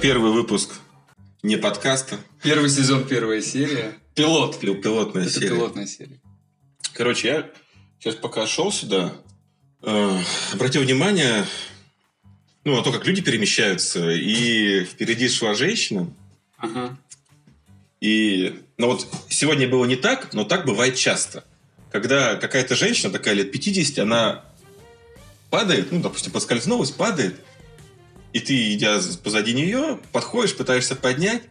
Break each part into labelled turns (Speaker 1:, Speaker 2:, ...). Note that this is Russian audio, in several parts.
Speaker 1: первый выпуск не подкаста.
Speaker 2: Первый сезон, первая серия. Пилот.
Speaker 1: Пил- Пилотная
Speaker 2: Это
Speaker 1: серия.
Speaker 2: пилотная серия.
Speaker 1: Короче, я сейчас пока шел сюда, э, обратил внимание ну, на то, как люди перемещаются. И впереди шла женщина.
Speaker 2: Ага.
Speaker 1: И, ну вот сегодня было не так, но так бывает часто. Когда какая-то женщина, такая лет 50, она падает, ну, допустим, поскользнулась, падает, и ты, идя позади нее, подходишь, пытаешься поднять,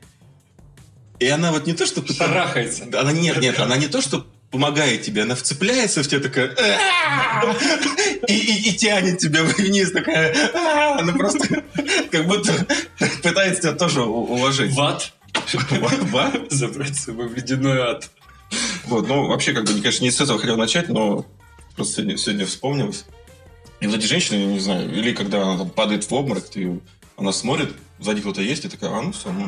Speaker 1: и она вот не то, что...
Speaker 2: Шарахается.
Speaker 1: Она нет, нет, она не то, что помогает тебе, она вцепляется в тебя такая... И, и- и тянет тебя вниз, такая... Она просто как будто пытается тебя тоже уложить.
Speaker 2: В ад.
Speaker 1: Ва?
Speaker 2: Забрать с собой в ледяной ад.
Speaker 1: Вот, ну, вообще, как бы, конечно, не с этого хотел начать, но просто сегодня, сегодня вспомнилось. И вот эти женщины, я не знаю, или когда она там падает в обморок, ты, она смотрит, сзади кто-то есть, и такая, а ну все, ну...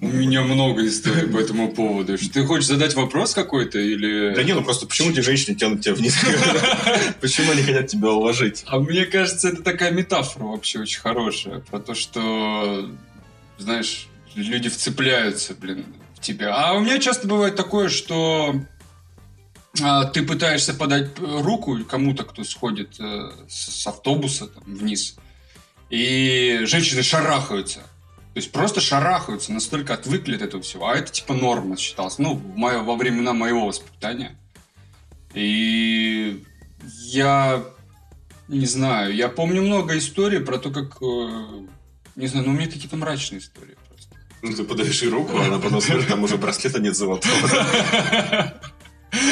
Speaker 2: У меня много историй по этому поводу. Ты хочешь задать вопрос какой-то или...
Speaker 1: Да не, ну просто почему эти женщины тянут тебя вниз? Почему они хотят тебя уложить?
Speaker 2: А мне кажется, это такая метафора вообще очень хорошая. Про то, что, знаешь, люди вцепляются, блин, в тебя. А у меня часто бывает такое, что ты пытаешься подать руку кому-то, кто сходит э, с, автобуса там, вниз, и женщины шарахаются. То есть просто шарахаются, настолько отвыкли от этого всего. А это типа норма считалось. Ну, в моё- во времена моего воспитания. И я не знаю, я помню много историй про то, как... э, Не знаю, ну у меня какие-то мрачные истории просто.
Speaker 1: Ну, ты подаешь ей руку, а она потом смотрит, там уже браслета нет золотого.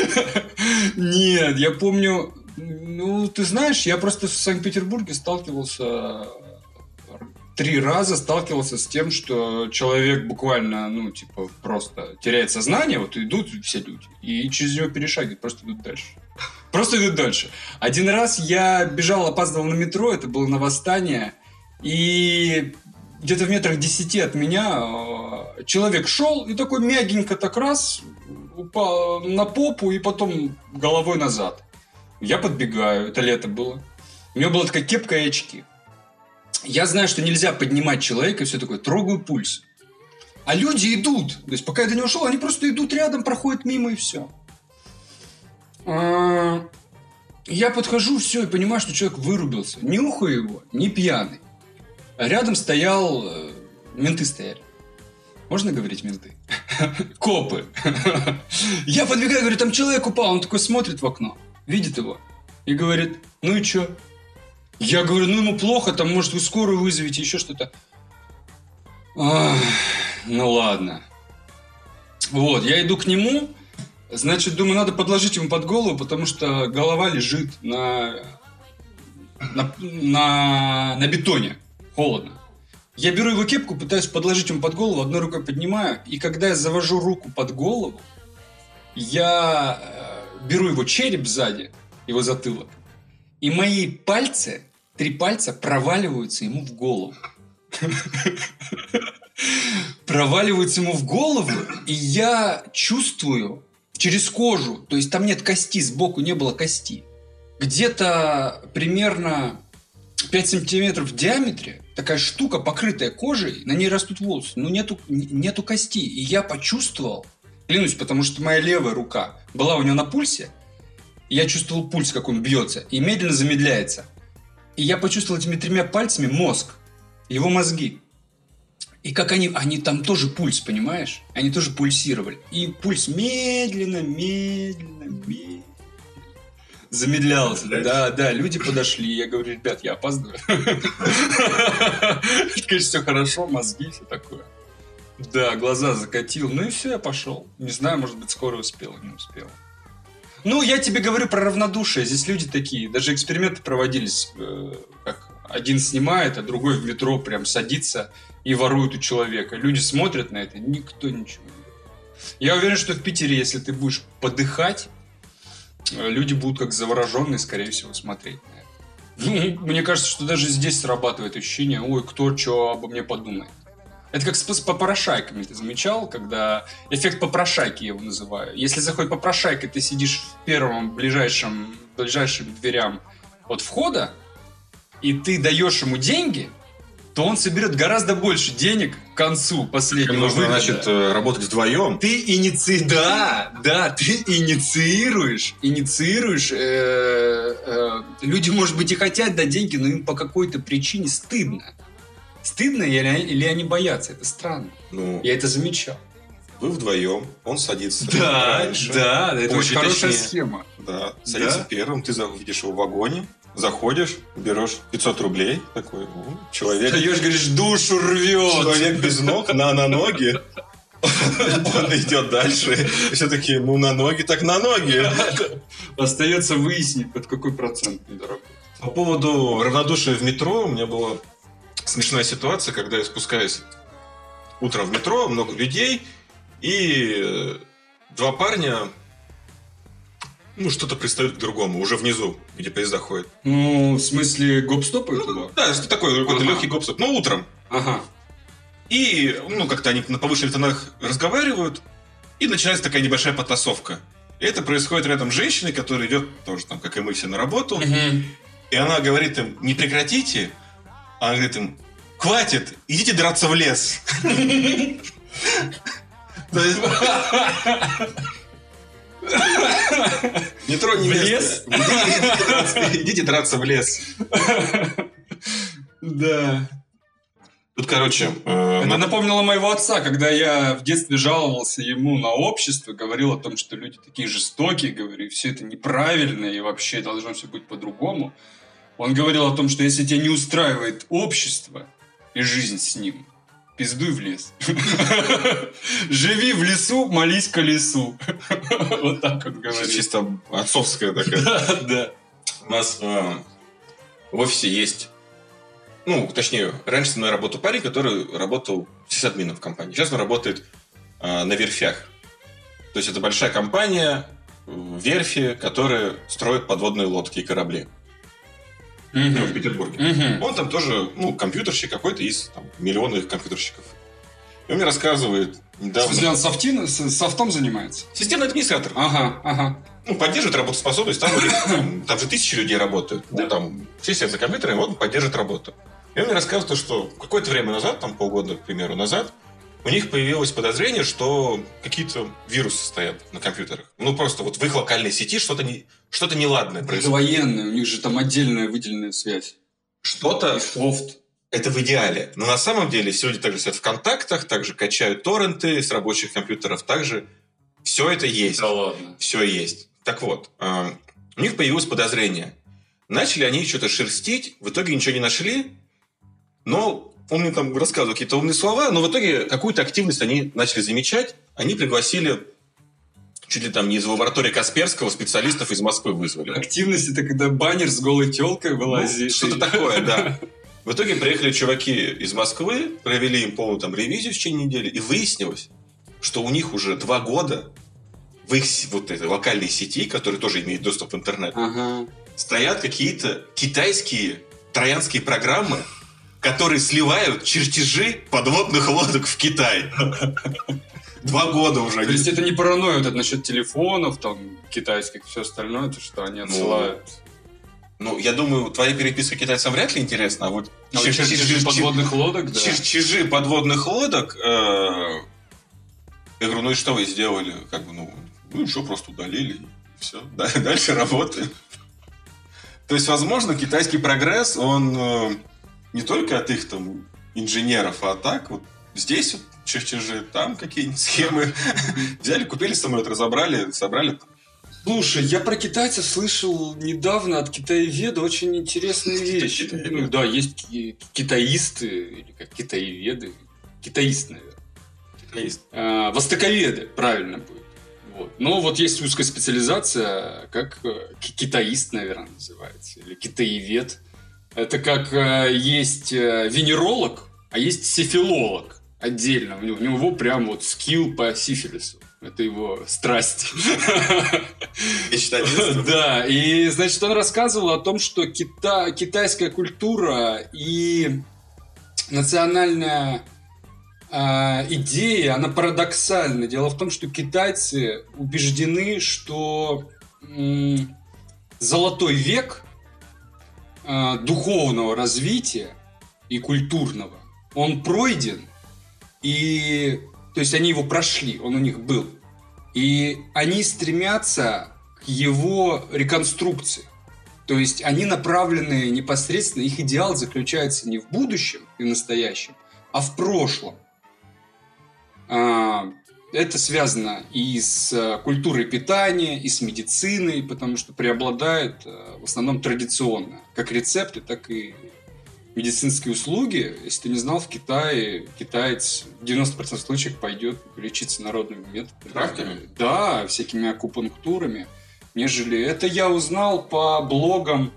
Speaker 2: Нет, я помню... Ну, ты знаешь, я просто в Санкт-Петербурге сталкивался... э, Три раза сталкивался с тем, что человек буквально, ну, типа, просто теряет сознание, вот идут все люди, и через него перешагивают, просто идут дальше. Просто идут дальше. Один раз я бежал, опаздывал на метро, это было на восстание, и где-то в метрах десяти от меня э, человек шел и такой мягенько так раз упал на попу и потом головой назад. Я подбегаю, это лето было. У него была такая кепка и очки. Я знаю, что нельзя поднимать человека, и все такое, трогаю пульс. А люди идут. То есть, пока я до него шел, они просто идут рядом, проходят мимо и все. Я подхожу, все, и понимаю, что человек вырубился. Нюхаю его, не пьяный. Рядом стоял... э, Менты стояли. Можно говорить менты? Копы. Я подбегаю, говорю, там человек упал. Он такой смотрит в окно, видит его и говорит, ну и чё? Я говорю, ну ему плохо, там, может, вы скорую вызовете, еще что-то. Ну ладно. Вот, я иду к нему, значит, думаю, надо подложить ему под голову, потому что голова лежит на, на, на, на бетоне. Холодно. Я беру его кепку, пытаюсь подложить ему под голову, одной рукой поднимаю, и когда я завожу руку под голову, я э, беру его череп сзади, его затылок, и мои пальцы, три пальца проваливаются ему в голову. Проваливаются ему в голову, и я чувствую через кожу, то есть там нет кости, сбоку не было кости, где-то примерно 5 сантиметров в диаметре такая штука, покрытая кожей, на ней растут волосы, но нету, н- нету кости. И я почувствовал, клянусь, потому что моя левая рука была у него на пульсе, и я чувствовал пульс, как он бьется, и медленно замедляется. И я почувствовал этими тремя пальцами мозг, его мозги. И как они, они там тоже пульс, понимаешь? Они тоже пульсировали. И пульс медленно, медленно, медленно замедлялся. Да, да, люди подошли. Я говорю, ребят, я опаздываю. Конечно, все хорошо, мозги, все такое. Да, глаза закатил. Ну и все, я пошел. Не знаю, может быть, скоро успел, не успел. Ну, я тебе говорю про равнодушие. Здесь люди такие. Даже эксперименты проводились. э, Как один снимает, а другой в метро прям садится и ворует у человека. Люди смотрят на это, никто ничего не говорит. Я уверен, что в Питере, если ты будешь подыхать, люди будут как завороженные, скорее всего, смотреть. Ну, Мне кажется, что даже здесь срабатывает ощущение, ой, кто что обо мне подумает. Это как с попрошайками, ты замечал, когда... Эффект попрошайки я его называю. Если заходит попрошайка, ты сидишь в первом ближайшем, ближайшим дверям от входа, и ты даешь ему деньги, то он соберет гораздо больше денег к концу последнего
Speaker 1: Нужно,
Speaker 2: выхода.
Speaker 1: значит, э, работать вдвоем.
Speaker 2: Ты иници... Да, да, ты инициируешь, инициируешь. э, э, люди, может быть, и хотят дать деньги, но им по какой-то причине стыдно. Стыдно или, или они боятся? Это странно.
Speaker 1: Ну,
Speaker 2: Я это замечал.
Speaker 1: вы вдвоем, он садится
Speaker 2: Да,
Speaker 1: раньше.
Speaker 2: да, это очень хорошая
Speaker 1: точнее.
Speaker 2: схема.
Speaker 1: Да, садится
Speaker 2: Да?
Speaker 1: первым, ты видишь его в вагоне, заходишь, берешь 500 рублей, такой, «О, человек,
Speaker 2: Даешь, говоришь, душу рвет.
Speaker 1: человек без ног, на, на ноги. Он идет дальше. И все таки ну на ноги, так на ноги.
Speaker 2: Остается выяснить, под какой процент недорого.
Speaker 1: По поводу равнодушия в метро, у меня была смешная ситуация, когда я спускаюсь утром в метро, много людей, и э, два парня ну, что-то пристают к другому, уже внизу, где поезда ходят.
Speaker 2: Ну, в смысле, гоп-стоп это
Speaker 1: Ну, да, такой какой-то
Speaker 2: Ага.
Speaker 1: легкий гопстоп. Ну, утром.
Speaker 2: Ага.
Speaker 1: И, ну, как-то они на повышенных тонах разговаривают, и начинается такая небольшая потасовка. И это происходит рядом с женщиной, которая идет тоже там, как и мы все, на работу. И она говорит им, не прекратите. А она говорит им, хватит, идите драться в лес. Не
Speaker 2: В
Speaker 1: место.
Speaker 2: лес?
Speaker 1: Идите драться- в лес.
Speaker 2: Да.
Speaker 1: Тут, короче, э,
Speaker 2: Это
Speaker 1: на-
Speaker 2: напомнило моего отца, когда я в детстве жаловался ему на общество, говорил о том, что люди такие жестокие, говорю, все это неправильно, и вообще должно все быть по-другому. Он говорил о том, что если тебя не устраивает общество и жизнь с ним, пиздуй в лес. Живи в лесу, молись колесу. Вот так он говорит.
Speaker 1: чисто отцовская такая.
Speaker 2: Да.
Speaker 1: У нас э, в офисе есть, ну, точнее, раньше со мной работал парень, который работал сисадмином в компании. Сейчас он работает э, на верфях. То есть это большая компания, э, верфи, которые строят подводные лодки и корабли. Ну, в Петербурге. Он там тоже, ну, компьютерщик какой-то из там, миллионных компьютерщиков. И он мне рассказывает недавно.
Speaker 2: смысле, он софтин- софтом занимается?
Speaker 1: Системный администратор.
Speaker 2: Ага, ага.
Speaker 1: ну, поддерживает работоспособность. Там, там, там же тысячи людей работают. Ну, там все сидят за компьютерами, вот он поддерживает работу. И он мне рассказывает, что какое-то время назад, там полгода, к примеру, назад, у них появилось подозрение, что какие-то вирусы стоят на компьютерах. Ну, просто вот в их локальной сети что-то не, что-то неладное
Speaker 2: Это
Speaker 1: происходит.
Speaker 2: военные, у них же там отдельная выделенная связь.
Speaker 1: Что-то
Speaker 2: И софт.
Speaker 1: это в идеале. Но на самом деле все люди также сидят в контактах, также качают торренты с рабочих компьютеров, также все это есть.
Speaker 2: ладно.
Speaker 1: все есть. Так вот, э, у них появилось подозрение. Начали они что-то шерстить, в итоге ничего не нашли, но он мне там рассказывал какие-то умные слова, но в итоге какую-то активность они начали замечать. Они пригласили чуть ли там не из лаборатории Касперского специалистов из Москвы вызвали.
Speaker 2: Активность это когда баннер с голой телкой
Speaker 1: Ну,
Speaker 2: вылазит.
Speaker 1: что-то такое, да. В итоге приехали чуваки из Москвы, провели им полную там ревизию в течение недели, и выяснилось, что у них уже два года в их вот этой локальной сети, которая тоже имеет доступ в интернет,
Speaker 2: Ага.
Speaker 1: стоят какие-то китайские троянские программы, которые сливают чертежи подводных лодок в Китай. Два года уже.
Speaker 2: То есть это не паранойя вот это насчет телефонов, там, китайских, все остальное, то что они отсылают.
Speaker 1: Ну, я думаю, твоя переписка китайцам вряд ли интересна, а вот
Speaker 2: А
Speaker 1: чер-
Speaker 2: чертежи
Speaker 1: чер-
Speaker 2: подводных лодок, да.
Speaker 1: чертежи подводных лодок. э, Я говорю, ну и что вы сделали? Как бы, ну, ну и что, просто удалили. И все. Дальше работаем. То есть, возможно, китайский прогресс, он э, не только от их там инженеров, а так вот здесь вот чертежи, там какие-нибудь схемы. Взяли, купили самолет, разобрали, собрали.
Speaker 2: Слушай, я про китайцев слышал недавно от китаеведа очень интересные вещи. Ну да, есть ки- китаисты, или как китаеведы. Китаист, наверное.
Speaker 1: Есть.
Speaker 2: А, востоковеды, правильно будет. Вот. Но вот есть узкая специализация, как э, ки- китаист, наверное, называется, или китаевед. Это как э, есть э, венеролог, а есть сифилолог отдельно. У него, у него прям вот скилл по сифилису. Это его страсть. Да, и, значит, он рассказывал о том, что кита- китайская культура и национальная а, идея, она парадоксальна. Дело в том, что китайцы убеждены, что м, золотой век а, духовного развития и культурного. Он пройден, и то есть они его прошли, он у них был. И они стремятся к его реконструкции. То есть они направлены непосредственно, их идеал заключается не в будущем и настоящем, а в прошлом. А, это связано и с э, культурой питания, и с медициной, потому что преобладает э, в основном традиционно, как рецепты, так и медицинские услуги. Если ты не знал, в Китае китаец в 90% случаев пойдет лечиться народными методами.
Speaker 1: Травками?
Speaker 2: Да, всякими акупунктурами. Нежели... Это я узнал по блогам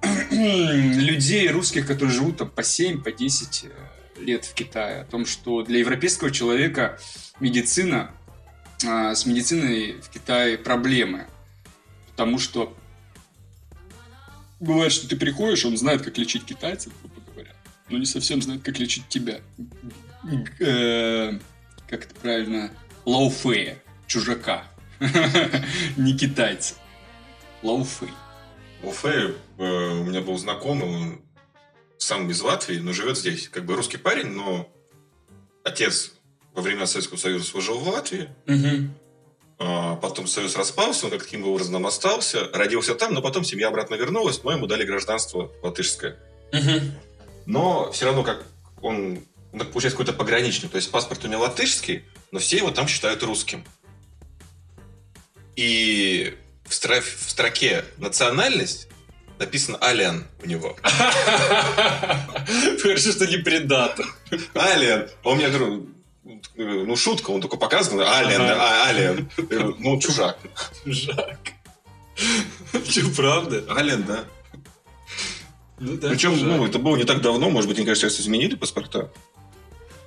Speaker 2: людей русских, которые живут там по 7, по 10 э, лет в Китае. О том, что для европейского человека медицина, а, с медициной в Китае проблемы. Потому что бывает, что ты приходишь, он знает, как лечить китайцев, грубо говоря, но не совсем знает, как лечить тебя. Э, как это правильно? Лауфея, чужака. Не китайца. Лауфей.
Speaker 1: Лауфей, э, у меня был знакомый, он сам из Латвии, но живет здесь. Как бы русский парень, но отец во время Советского Союза служил в Латвии.
Speaker 2: Угу.
Speaker 1: А, потом Союз распался, он каким образом остался, родился там, но потом семья обратно вернулась, но ему дали гражданство латышское.
Speaker 2: Угу.
Speaker 1: Но все равно как он, он так получается какой-то пограничник, то есть паспорт у него латышский, но все его там считают русским. И в, строф, в строке национальность написано Алиан у него.
Speaker 2: Хорошо, что не предатор.
Speaker 1: Алиан. Он мне говорю, ну, шутка, он только показывает, Алиан, ага. а, Алиан. Ну, чужак.
Speaker 2: Чужак. Че, правда?
Speaker 1: Алиан, да.
Speaker 2: Ну, да,
Speaker 1: Причем, чужак. ну, это было не так давно, может быть, они, конечно, сейчас изменили паспорта.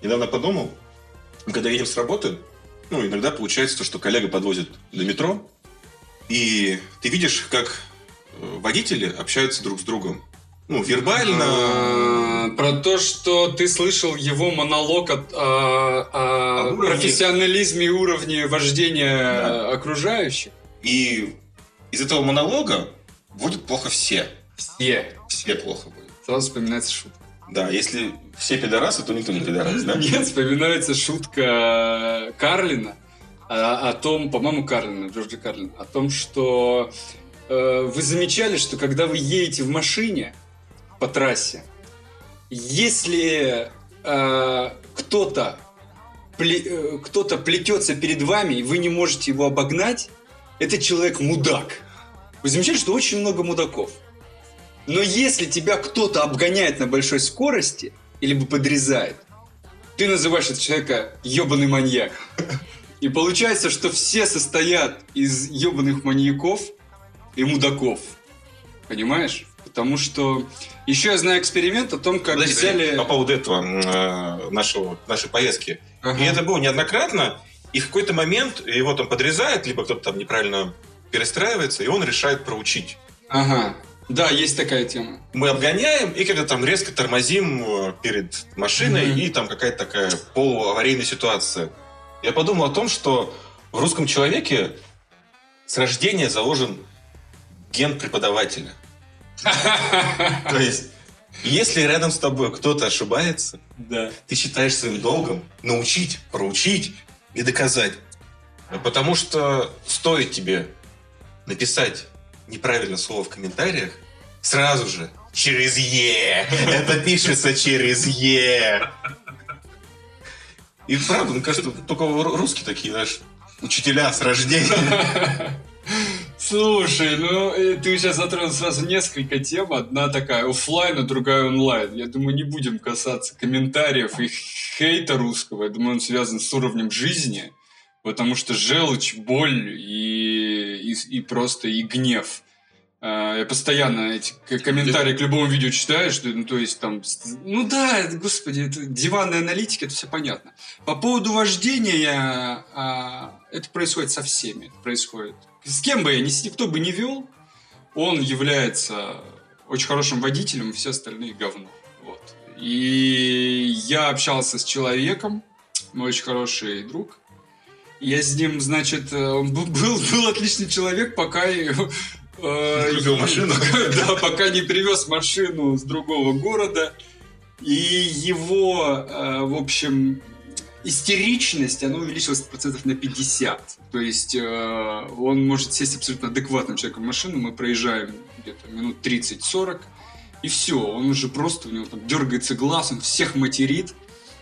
Speaker 1: Недавно подумал, когда едем с работы, ну, иногда получается то, что коллега подвозит до метро, и ты видишь, как водители общаются друг с другом. Ну, вербально.
Speaker 2: А, про то, что ты слышал его монолог о, о, о, профессионализме и уровне вождения да. окружающих.
Speaker 1: И из этого монолога будет плохо все.
Speaker 2: Все.
Speaker 1: Все плохо будет.
Speaker 2: Сразу вспоминается шутка.
Speaker 1: Да, если все пидорасы, то никто не пидорас, да?
Speaker 2: Нет, вспоминается шутка Карлина о, о том, по-моему, Карлина, Джорджа Карлина, о том, что вы замечали, что когда вы едете в машине по трассе, если э, кто-то э, кто-то плетется перед вами, и вы не можете его обогнать, этот человек мудак. Вы замечали, что очень много мудаков. Но если тебя кто-то обгоняет на большой скорости, или бы подрезает, ты называешь этого человека ебаный маньяк. И получается, что все состоят из ебаных маньяков и мудаков. Понимаешь? Потому что еще я знаю эксперимент о том, как
Speaker 1: Подожди,
Speaker 2: взяли...
Speaker 1: По поводу этого, э, нашего, нашей поездки. Ага. И это было неоднократно. И в какой-то момент его там подрезает, либо кто-то там неправильно перестраивается, и он решает проучить.
Speaker 2: Ага. Да, есть такая тема.
Speaker 1: Мы обгоняем и когда там резко тормозим э, перед машиной, mm-hmm. и там какая-то такая полуаварийная ситуация. Я подумал о том, что в русском человеке с рождения заложен ген преподавателя. То есть, если рядом с тобой кто-то ошибается,
Speaker 2: да.
Speaker 1: ты считаешь своим долгом научить, проучить и доказать. Потому что стоит тебе написать неправильное слово в комментариях, сразу же через Е. Это пишется через Е. И правда, мне кажется, только русские такие, знаешь, учителя с рождения.
Speaker 2: Слушай, ну ты сейчас затронул сразу несколько тем. Одна такая офлайн, а другая онлайн. Я думаю, не будем касаться комментариев и хейта русского. Я думаю, он связан с уровнем жизни. Потому что желчь, боль и, и, и просто и гнев я постоянно эти комментарии к любому видео читаю, что, ну, то есть там, ну да, господи, это диванная аналитика, это все понятно. По поводу вождения, а, это происходит со всеми, это происходит. С кем бы я ни кто бы не вел, он является очень хорошим водителем, все остальные говно. Вот. И я общался с человеком, мой очень хороший друг, я с ним, значит, он был, был, был отличный человек, пока
Speaker 1: Купил машину?
Speaker 2: Да, пока не привез машину с другого города. И его, э, в общем, истеричность, она увеличилась процентов на 50. То есть э, он может сесть абсолютно адекватным человеком в машину, мы проезжаем где-то минут 30-40, и все, он уже просто, у него там дергается глаз, он всех материт.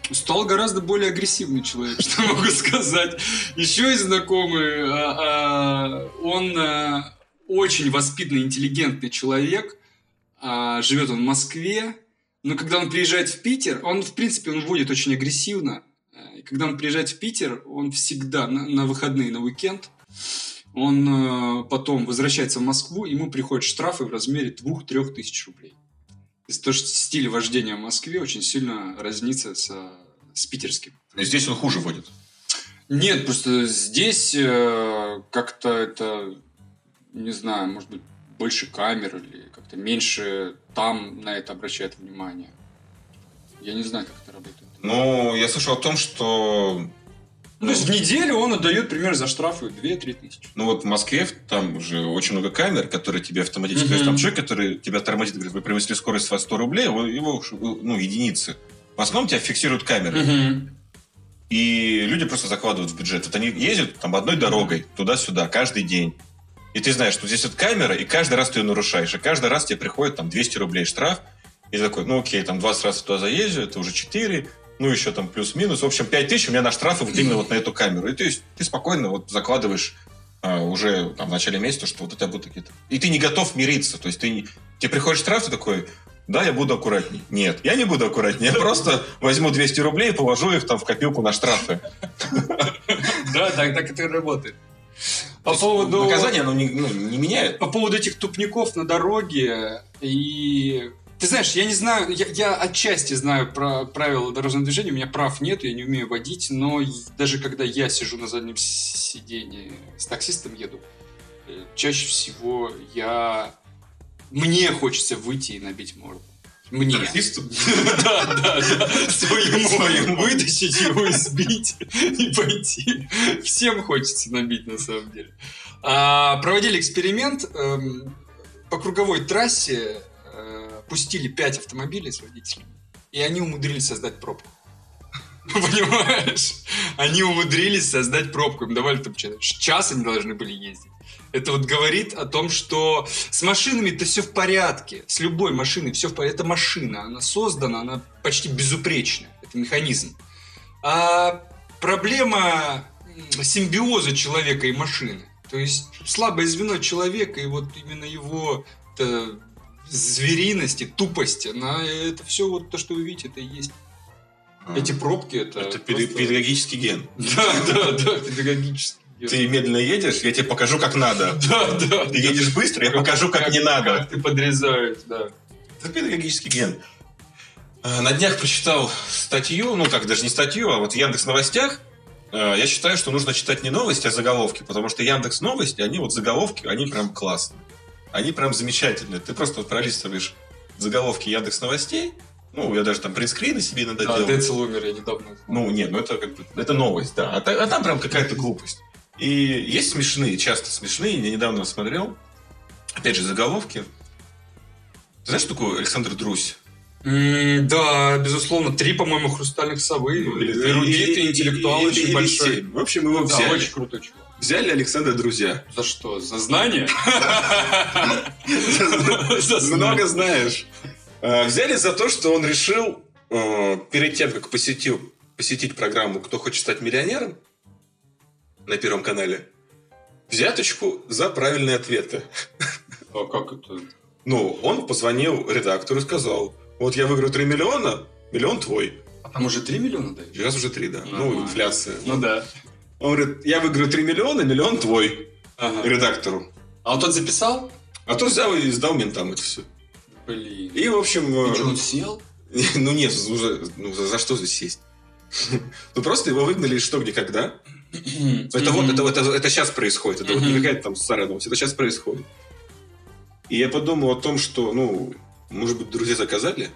Speaker 2: Стал гораздо более агрессивный человек, что могу сказать. Еще и знакомый, а, а, он очень воспитанный, интеллигентный человек, а, живет он в Москве, но когда он приезжает в Питер, он, в принципе, он водит очень агрессивно, и когда он приезжает в Питер, он всегда на, на выходные, на уикенд, он э, потом возвращается в Москву, ему приходят штрафы в размере 2-3 тысяч рублей. То есть то, что стиль вождения в Москве очень сильно разнится со, с питерским.
Speaker 1: И здесь он хуже водит?
Speaker 2: Нет, просто здесь э, как-то это, не знаю, может быть, больше камер или как-то меньше там на это обращает внимание. Я не знаю, как это работает.
Speaker 1: Ну, я слышал о том, что...
Speaker 2: Ну, то есть в неделю он отдает, пример, за штрафы 2-3 тысячи.
Speaker 1: Ну вот в Москве там уже очень много камер, которые тебе автоматически... То есть там человек, который тебя тормозит, говорит, вы превысили скорость во 100 рублей, его, его, ну, единицы. В основном тебя фиксируют камеры. И люди просто закладывают в бюджет. Вот они ездят там одной дорогой туда-сюда каждый день. И ты знаешь, что здесь вот камера, и каждый раз ты ее нарушаешь. И каждый раз тебе приходит там 200 рублей штраф. И ты такой, ну окей, там 20 раз туда заезжу, это уже 4, ну еще там плюс-минус. В общем, 5 тысяч у меня на штрафы вот именно вот на эту камеру. И ты, ты спокойно вот закладываешь а, уже там в начале месяца, что вот это будут какие-то... И ты не готов мириться. То есть ты не... тебе приходит штраф, ты такой, да, я буду аккуратней. Нет, я не буду аккуратней. Я просто возьму 200 рублей и положу их там в копилку на штрафы.
Speaker 2: Да, так, так это и работает. По поводу...
Speaker 1: Наказание оно не, ну, не меняет.
Speaker 2: По поводу этих тупников на дороге и... Ты знаешь, я не знаю, я, я отчасти знаю про правила дорожного движения, у меня прав нет, я не умею водить, но даже когда я сижу на заднем сидении с таксистом еду, э, чаще всего я... Мне хочется выйти и набить морду. Мне.
Speaker 1: Таксисту?
Speaker 2: Да, да, да. Своему. Вытащить его сбить и пойти. Всем хочется набить, на самом деле. А, проводили эксперимент. Эм, по круговой трассе э, пустили 5 автомобилей с водителями. И они умудрились создать пробку. Понимаешь? Они умудрились создать пробку. Им давали там час они должны были ездить. Это вот говорит о том, что с машинами-то все в порядке. С любой машиной все в порядке. Это машина, она создана, она почти безупречная. Это механизм. А проблема симбиоза человека и машины. То есть слабое звено человека и вот именно его звериности, тупости, на это все вот то, что вы видите, это и есть. Эти пробки это...
Speaker 1: Это просто... педагогический ген.
Speaker 2: Да, да, да, педагогический.
Speaker 1: Ты медленно едешь, я тебе покажу, как надо.
Speaker 2: Да, да.
Speaker 1: Ты едешь быстро, я покажу, как, не надо.
Speaker 2: Как ты подрезаешь, да.
Speaker 1: Это педагогический ген. А, на днях прочитал статью, ну как даже не статью, а вот в Яндекс Новостях. А, я считаю, что нужно читать не новости, а заголовки, потому что Яндекс Новости, они вот заголовки, они прям классные. Они прям замечательные. Ты просто вот пролистываешь заголовки Яндекс Новостей, ну, я даже там принтскрины себе иногда
Speaker 2: да, делал. Децл умер, я недавно.
Speaker 1: Ну, нет, ну это как бы, это новость, да. А, а там прям какая-то глупость. И есть смешные, часто смешные, я недавно смотрел, опять же, заголовки. Ты знаешь, что такое Александр Друзь?
Speaker 2: Mm, да, безусловно, три, по-моему, хрустальных совы. Ну, Эрудит и интеллектуал очень большой.
Speaker 1: В общем, его взяли.
Speaker 2: Да, очень крутой чувак.
Speaker 1: Взяли Александра друзья.
Speaker 2: За что? За знание?
Speaker 1: Много знаешь. А, взяли за то, что он решил а, перед тем, как посетил, посетить программу «Кто хочет стать миллионером», на Первом канале взяточку за правильные ответы.
Speaker 2: А как это?
Speaker 1: Ну, он позвонил редактору и сказал, вот я выиграю 3 миллиона, миллион твой.
Speaker 2: А там уже 3 миллиона дают?
Speaker 1: Сейчас уже 3, да. Нормально. Ну, инфляция.
Speaker 2: Ну, да.
Speaker 1: Он говорит, я выиграю 3 миллиона, миллион твой. Ага. Редактору.
Speaker 2: А он тот записал?
Speaker 1: А тот взял и сдал ментам это все.
Speaker 2: Блин.
Speaker 1: И, в общем...
Speaker 2: И что, он сел?
Speaker 1: Ну нет, уже, ну, за, за что здесь сесть? Ну просто его выгнали что, где, когда. Это вот, это, это, это сейчас происходит. Это вот не какая-то там старая новость. Это сейчас происходит. И я подумал о том, что, ну, может быть, друзья заказали?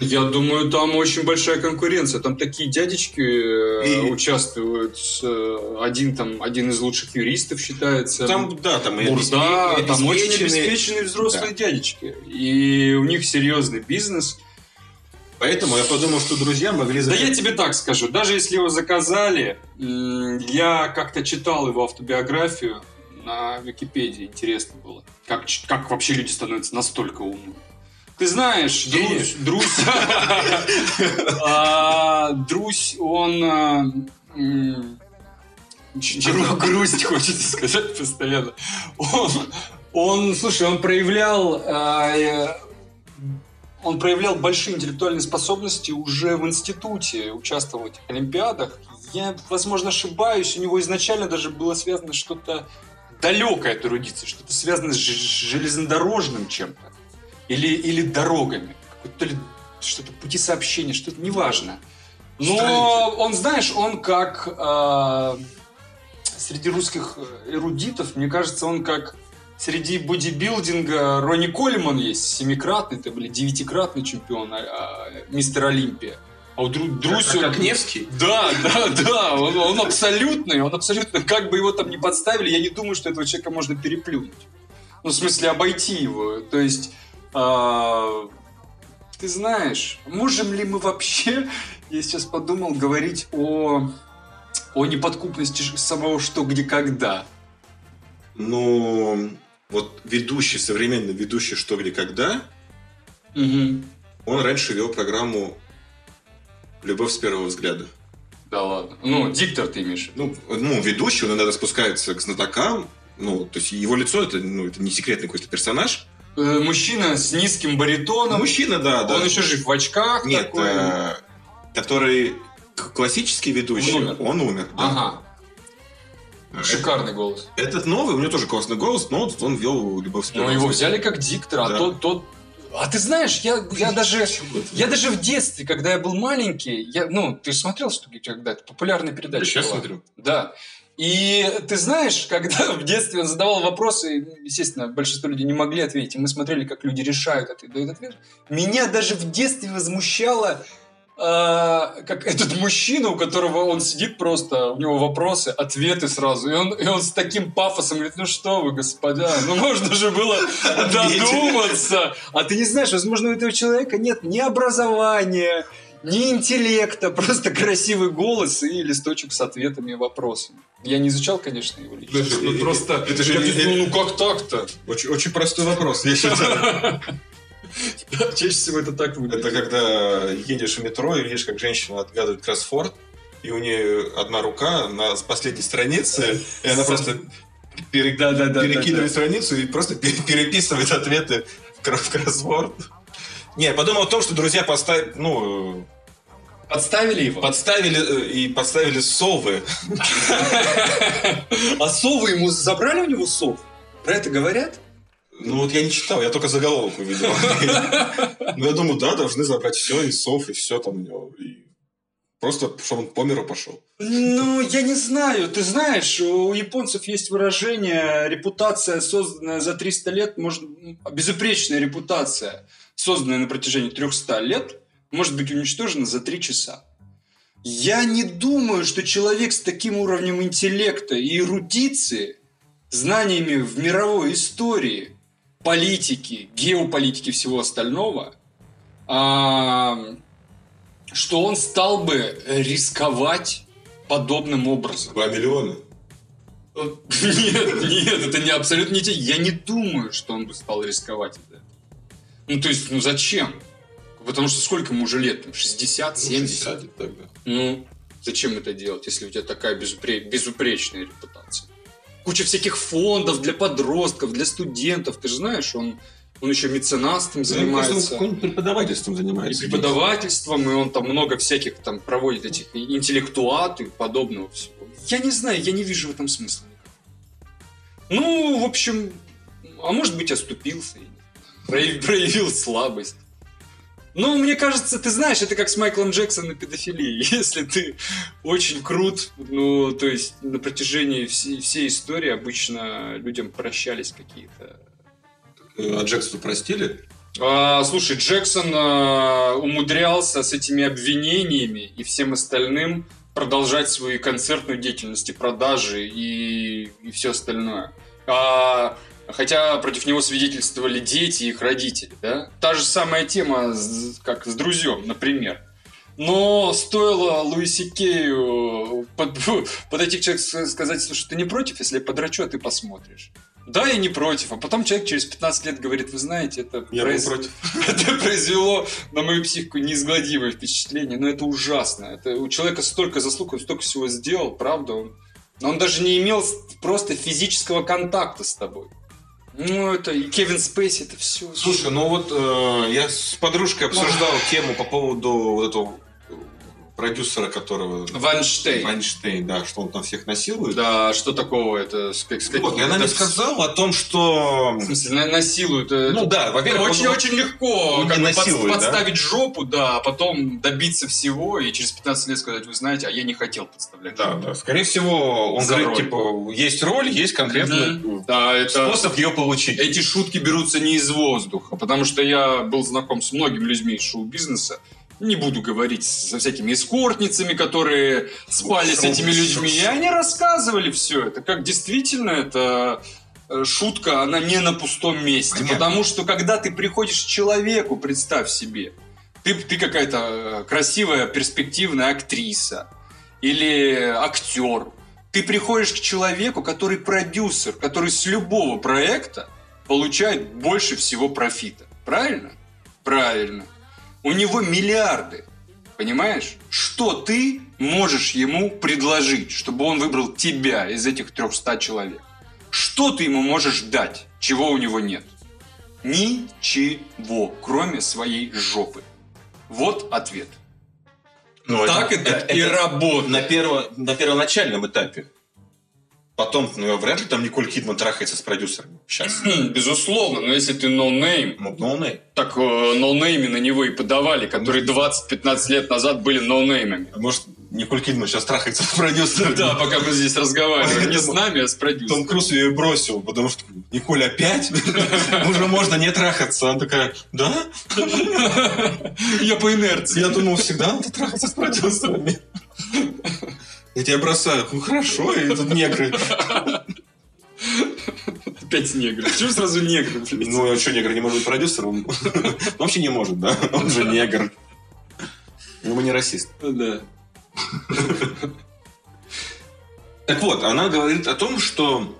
Speaker 2: Я думаю, там очень большая конкуренция. Там такие дядечки э, и... участвуют. Э, один там один из лучших юристов считается.
Speaker 1: Там да, там и
Speaker 2: Бурда, и там очень обеспеченные взрослые да. дядечки. И у них серьезный бизнес.
Speaker 1: Поэтому я подумал, что друзья могли...
Speaker 2: Да я тебе так скажу, даже если его заказали, я как-то читал его автобиографию на Википедии, интересно было, как, как вообще люди становятся настолько умными. Ты знаешь, Друзь, Друзь, а, Друзь, он а, грусть хочется сказать постоянно. Он, он, слушай, он проявлял, э, он проявлял большие интеллектуальные способности уже в институте, участвовал в этих олимпиадах. Я, возможно, ошибаюсь, у него изначально даже было связано что-то далекое от эрудиции, что-то связано с железнодорожным чем-то. Или, или дорогами. То ли что-то пути сообщения, что-то неважно. Но он, знаешь, он как э, среди русских э, эрудитов, мне кажется, он как среди бодибилдинга Ронни Кольман есть, семикратный, это были девятикратный чемпион, а, а, мистер Олимпия.
Speaker 1: А у Дру, Друсь... Как, как Невский?
Speaker 2: Да, да, да, он, он абсолютный, он абсолютно, как бы его там не подставили, я не думаю, что этого человека можно переплюнуть. Ну, в смысле, обойти его. То есть, э, ты знаешь, можем ли мы вообще, я сейчас подумал, говорить о о неподкупности самого «Что, где, когда».
Speaker 1: Ну, вот ведущий, современный ведущий «Что, где, когда», угу. он раньше вел программу «Любовь с первого взгляда».
Speaker 2: Да ладно. Ну, диктор ты имеешь.
Speaker 1: Ну, ну, ведущий, он иногда спускается к знатокам. Ну, то есть его лицо это, ну, это не секретный какой-то персонаж.
Speaker 2: Э, мужчина с низким баритоном.
Speaker 1: Мужчина, да, да.
Speaker 2: Он еще жив в очках.
Speaker 1: Нет, такой. Э, который классический ведущий, он умер. Он умер
Speaker 2: да. Ага. Шикарный голос.
Speaker 1: Этот новый, у него тоже классный голос, но он вел любовь
Speaker 2: Ну, его взяли как диктора, а да. а тот, тот а ты знаешь, я, я даже я даже в детстве, когда я был маленький, я, ну, ты смотрел что когда это популярная передача.
Speaker 1: Сейчас смотрю.
Speaker 2: Да. И ты знаешь, когда в детстве он задавал вопросы, естественно, большинство людей не могли ответить, и мы смотрели, как люди решают это и дают ответ. Меня даже в детстве возмущало а, как этот мужчина, у которого он сидит просто, у него вопросы, ответы сразу, и он, и он с таким пафосом говорит, ну что вы, господа, ну можно же было додуматься. А ты не знаешь, возможно, у этого человека нет ни образования, ни интеллекта, просто красивый голос и листочек с ответами и вопросами. Я не изучал, конечно, его личность.
Speaker 1: Ну, просто... Это же...
Speaker 2: Ну, как так-то?
Speaker 1: Очень, очень простой вопрос, я считаю.
Speaker 2: Чаще всего это так
Speaker 1: выглядит. Это когда едешь в метро и видишь, как женщина отгадывает кроссфорд, и у нее одна рука на последней странице, и она просто пере... да, да, да, перекидывает да, да. страницу и просто переписывает ответы в кроссворд. Не, я подумал о том, что друзья поставили, ну,
Speaker 2: Подставили его?
Speaker 1: Подставили э, и подставили совы.
Speaker 2: А совы ему забрали у него сов? Про это говорят?
Speaker 1: Ну вот я не читал, я только заголовок увидел. Ну я думаю, да, должны забрать все, и сов, и все там у него. Просто, чтобы он по миру пошел.
Speaker 2: Ну, я не знаю. Ты знаешь, у японцев есть выражение «репутация, созданная за 300 лет, может... безупречная репутация, созданная на протяжении 300 лет, может быть уничтожена за 3 часа». Я не думаю, что человек с таким уровнем интеллекта и эрудиции, знаниями в мировой истории, политики, геополитики всего остального, а, что он стал бы рисковать подобным образом.
Speaker 1: Два миллиона?
Speaker 2: Нет, нет, это не абсолютно не те. Я не думаю, что он бы стал рисковать это. Ну, то есть, ну зачем? Потому что сколько ему уже лет? 60, 70? Ну, 60 тогда. Ну, зачем это делать, если у тебя такая безупре... безупречная репутация? Куча всяких фондов для подростков, для студентов. Ты же знаешь, он, он еще меценатством ну, занимается.
Speaker 1: Он преподавательством занимается.
Speaker 2: И преподавательством, и он там много всяких там проводит этих интеллектуат и подобного всего. Я не знаю, я не вижу в этом смысла. Ну, в общем, а может быть, оступился, проявил слабость. Ну, мне кажется, ты знаешь, это как с Майклом Джексоном и педофилией. Если ты очень крут, ну, то есть на протяжении всей, всей истории обычно людям прощались какие-то...
Speaker 1: А Джексону простили?
Speaker 2: А, слушай, Джексон а, умудрялся с этими обвинениями и всем остальным продолжать свою концертную деятельность и продажи и, и все остальное. А Хотя против него свидетельствовали дети и их родители, да? Та же самая тема, как с друзьем, например. Но стоило Луиси Кею под, подойти к человеку сказать, слушай, ты не против, если я подрачу, а ты посмотришь. Да, я не против. А потом человек через 15 лет говорит, вы знаете, это,
Speaker 1: я произ... против.
Speaker 2: это произвело на мою психику неизгладимое впечатление. Но это ужасно. Это у человека столько заслуг, он столько всего сделал, правда. Он, он даже не имел просто физического контакта с тобой. Ну, это и Кевин Спейси, это все.
Speaker 1: Слушай, ну вот э, я с подружкой обсуждал тему по поводу вот этого продюсера, которого...
Speaker 2: Вайнштейн.
Speaker 1: Вайнштейн, да, что он там всех насилует.
Speaker 2: Да, что такого это? С,
Speaker 1: как, с вот, и она мне сказала о том, что...
Speaker 2: В смысле, насилуют? Э,
Speaker 1: ну да,
Speaker 2: во-первых... Очень-очень очень легко как насилует, под, да? подставить жопу, да, а потом добиться всего и через 15 лет сказать, вы знаете, а я не хотел подставлять
Speaker 1: Да, да, скорее всего, он говорит, роль. типа, есть роль, есть конкретный mm-hmm. да, это... способ ее получить.
Speaker 2: Эти шутки берутся не из воздуха, потому что я был знаком с многими людьми из шоу-бизнеса, не буду говорить со всякими эскортницами, которые спали с этими людьми. И они рассказывали все это, как действительно это э, шутка, она не на пустом месте. Понятно. Потому что когда ты приходишь к человеку, представь себе, ты, ты какая-то э, красивая, перспективная актриса или актер. Ты приходишь к человеку, который продюсер, который с любого проекта получает больше всего профита. Правильно? Правильно. У него миллиарды. Понимаешь? Что ты можешь ему предложить, чтобы он выбрал тебя из этих 300 человек? Что ты ему можешь дать, чего у него нет? Ничего, кроме своей жопы. Вот ответ.
Speaker 1: Ну, так это, это, это и работает. На, перво, на первоначальном этапе. Потом, ну, вряд ли там Николь Кидман трахается с продюсером сейчас.
Speaker 2: Безусловно, но если ты ноунейм,
Speaker 1: но ну, но
Speaker 2: так э, ноунеймы на него и подавали, которые 20-15 лет назад были ноунеймами.
Speaker 1: Может, Николь Кидман сейчас трахается с продюсером?
Speaker 2: Да, пока мы здесь разговариваем. Не с нами, а с продюсером.
Speaker 1: Том Круз ее бросил, потому что Николь опять? Уже можно не трахаться. Она такая, да?
Speaker 2: Я по инерции.
Speaker 1: Я думал, всегда надо трахаться с продюсерами. Я тебя бросаю. Ну хорошо, и тут негры.
Speaker 2: Опять негры. Почему сразу негры?
Speaker 1: Ну, а что, негр не может быть продюсером? Вообще не может, да? Он же негр. Ну, мы не расист.
Speaker 2: Да.
Speaker 1: Так вот, она говорит о том, что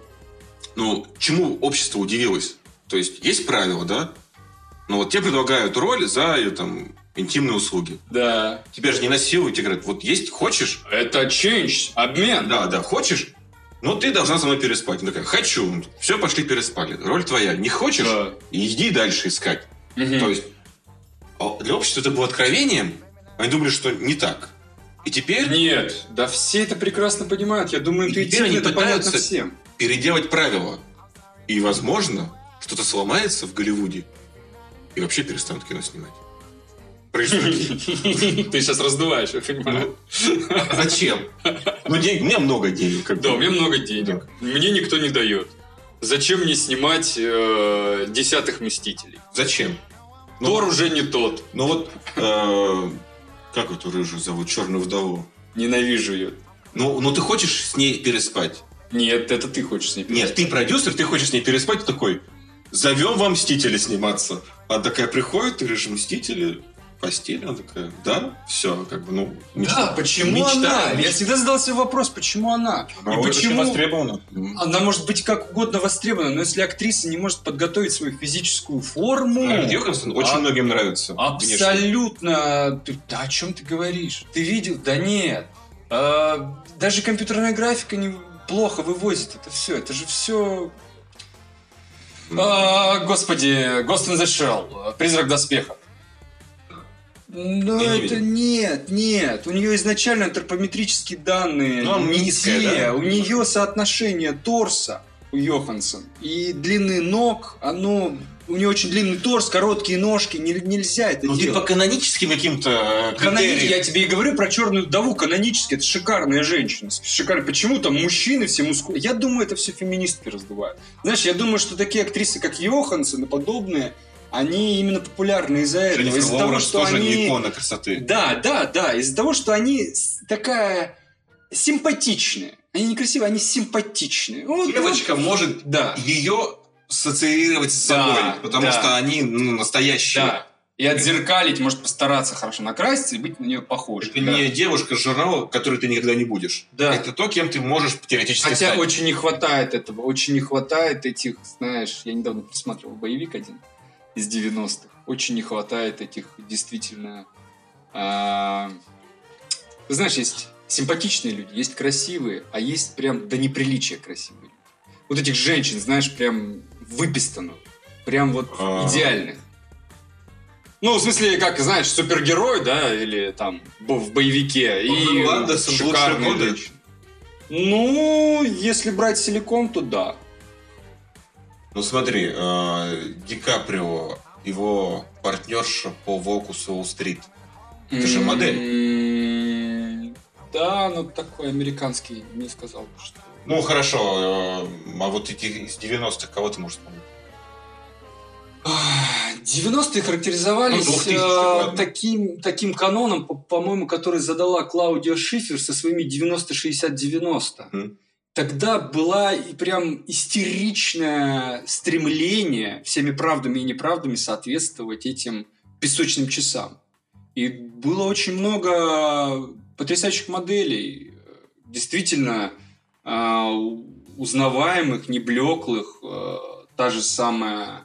Speaker 1: ну, чему общество удивилось. То есть, есть правила, да? Но вот тебе предлагают роль за там, интимные услуги.
Speaker 2: Да.
Speaker 1: Тебя же не насилуют, тебе говорят, вот есть, хочешь?
Speaker 2: Это change, обмен.
Speaker 1: Да, да, хочешь? Ну, ты должна со мной переспать. Она такая, хочу. Все, пошли переспали. Роль твоя. Не хочешь? Да. Иди дальше искать. Угу. То есть, а для общества это было откровением. Они думали, что не так. И теперь...
Speaker 2: Нет, да все это прекрасно понимают. Я думаю, интуитивно это понятно всем.
Speaker 1: переделать правила. И, возможно, что-то сломается в Голливуде. И вообще перестанут кино снимать.
Speaker 2: Ты сейчас раздуваешь, я понимаю.
Speaker 1: Ну, а зачем? Ну, денег, у меня много денег.
Speaker 2: Да, у меня много денег. Мне никто не дает. Зачем мне снимать э, десятых Мстителей?
Speaker 1: Зачем?
Speaker 2: Ну, Тор уже не тот.
Speaker 1: Ну вот, э, как эту рыжую зовут? Черную вдову.
Speaker 2: Ненавижу ее.
Speaker 1: Ну, ну ты хочешь с ней переспать?
Speaker 2: Нет, это ты хочешь с ней
Speaker 1: переспать. Нет, ты продюсер, ты хочешь с ней переспать, ты такой, зовем вам Мстители сниматься. А такая приходит, ты же Мстители, постели, она такая, да, все, как бы, ну,
Speaker 2: мечта. Да, почему мечта, она? Мечта. Я всегда задал себе вопрос, почему она?
Speaker 1: Она и почему востребована.
Speaker 2: Она может быть как угодно востребована, но если актриса не может подготовить свою физическую форму...
Speaker 1: Скарлетт Йоханссон а... очень многим нравится.
Speaker 2: Абсолютно. Ты, да о чем ты говоришь? Ты видел? Да нет. А, даже компьютерная графика не плохо вывозит это все. Это же все а, господи, Ghost in the Shell, Призрак доспеха. Ну, это нет, нет. У нее изначально антропометрические данные
Speaker 1: ну, низкие. Да?
Speaker 2: У нее соотношение торса у Йоханссон и длины ног, оно у нее очень длинный торс, короткие ножки, не, нельзя это
Speaker 1: ну,
Speaker 2: делать.
Speaker 1: ты по каноническим каким-то
Speaker 2: Канони... Я тебе и говорю про черную вдову, канонически, это шикарная женщина. Шикарная. Почему там мужчины все мускулы? Я думаю, это все феминистки раздувают. Знаешь, я думаю, что такие актрисы, как Йоханссон и подобные, они именно популярны из-за этого. Из-за
Speaker 1: того, что тоже они... икона красоты.
Speaker 2: Да, да, да. Из-за того, что они такая симпатичные. Они не красивые, они симпатичные.
Speaker 1: Вот, Девочка вот. может да. ее ассоциировать с собой,
Speaker 2: Да,
Speaker 1: потому
Speaker 2: да.
Speaker 1: что они ну, настоящие.
Speaker 2: Да. И отзеркалить, может постараться хорошо накраситься и быть на нее похожим.
Speaker 1: Это
Speaker 2: да.
Speaker 1: не девушка журнала, которой ты никогда не будешь.
Speaker 2: Да.
Speaker 1: Это то, кем ты можешь теоретически
Speaker 2: Хотя
Speaker 1: стать.
Speaker 2: очень не хватает этого, очень не хватает этих, знаешь, я недавно присматривал боевик один из 90-х, очень не хватает этих действительно... Ты знаешь, есть симпатичные люди, есть красивые, а есть прям до неприличия красивые люди. Вот этих женщин, знаешь, прям выпистанных, прям вот
Speaker 1: А.
Speaker 2: идеальных. Ну, в смысле, как, знаешь, супергерой, да, или там в боевике. И
Speaker 1: Андерсон в лучшие
Speaker 2: шикарные женщины. Ну, если брать силикон, то да.
Speaker 1: Ну смотри, э, Ди Каприо, его партнерша по Волку с Уолл-стрит. Это же модель.
Speaker 2: М, Да, но такой американский, не сказал бы, что...
Speaker 1: Ну хорошо, э, а вот эти из 90-х кого ты можешь вспомнить?
Speaker 2: 90-е характеризовались
Speaker 1: Ну, 2000-х,
Speaker 2: э, таким, таким каноном, по- по-моему, который задала Клаудио Шифер со своими 90-60-90.
Speaker 1: Мгм.
Speaker 2: Тогда была и прям истеричное стремление всеми правдами и неправдами соответствовать этим песочным часам. И было очень много потрясающих моделей, действительно э, узнаваемых, неблеклых. э, Та же самая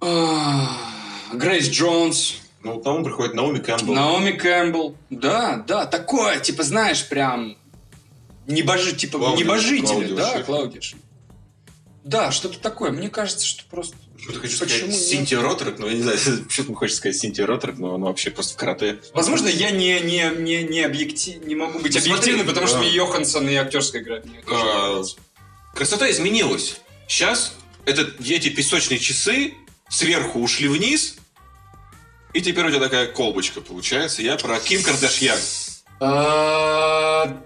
Speaker 2: а, Грейс Джонс,
Speaker 1: Ну, вот на ум приходит Наоми Кэмпбелл.
Speaker 2: Наоми Кэмпбелл. Да, да, такое, типа, знаешь, прям небожи, типа,
Speaker 1: Клаудио-
Speaker 2: небожители,
Speaker 1: Клаудио
Speaker 2: да,
Speaker 1: Шифер.
Speaker 2: Да, что-то такое. Мне кажется, что просто...
Speaker 1: Почему-то хочу
Speaker 2: Почему
Speaker 1: сказать
Speaker 2: нет?
Speaker 1: Синтия Ротрек, но я не знаю, почему-то хочется сказать Синтия Ротрек, но она вообще просто в карате.
Speaker 2: Возможно, я не, не, не, не, объектив... не могу быть
Speaker 1: Ну,
Speaker 2: объективным, потому что мне Йоханссон и актерская игра.
Speaker 1: А. Красота изменилась. Сейчас это, эти песочные часы сверху ушли вниз, и теперь у тебя такая колбочка получается. Я про Ким Кардашьян.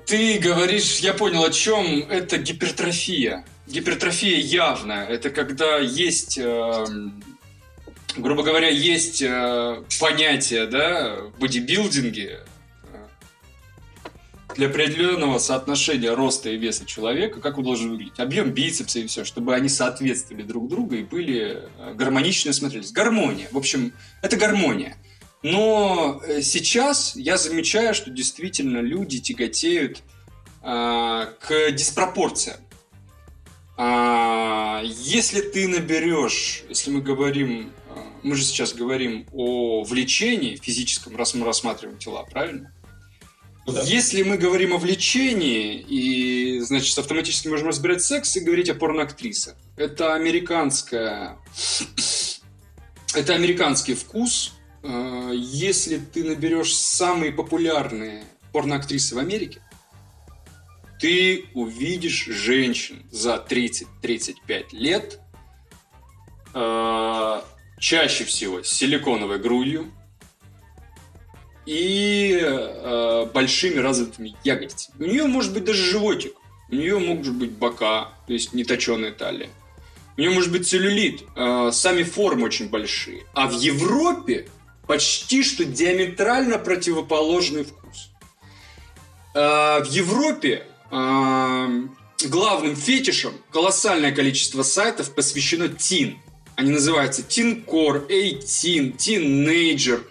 Speaker 2: Ты говоришь, я понял о чем. Это гипертрофия. Гипертрофия явная. Это когда есть, эм, грубо говоря, есть э, понятие, да, в бодибилдинге э, для определенного соотношения роста и веса человека, как он должен выглядеть. Объем бицепса и все, чтобы они соответствовали друг другу и были э, гармонично смотрелись. Гармония. В общем, это гармония. Но э, сейчас я замечаю, что действительно люди тяготеют а, к диспропорциям. А, если ты наберешь, если мы говорим, а, мы же сейчас говорим о влечении физическом, раз мы рассматриваем тела, правильно?
Speaker 1: Да.
Speaker 2: Если мы говорим о влечении, и, значит, автоматически можем разбирать секс и говорить о порноактрисах. Это американская... Это американский вкус. Э, Если ты наберешь самые популярные порноактрисы в Америке, ты увидишь женщин за 30-35 лет, э, чаще всего с силиконовой грудью, и э, большими развитыми ягодицами. У нее может быть даже животик, у нее могут быть бока, то есть неточеная талия. У нее может быть целлюлит, э, сами формы очень большие. А в Европе почти что диаметрально противоположный вкус. Э, в Европе э, главным фетишем колоссальное количество сайтов посвящено тин. Они называются Teen Core, A-Teen, Teenager.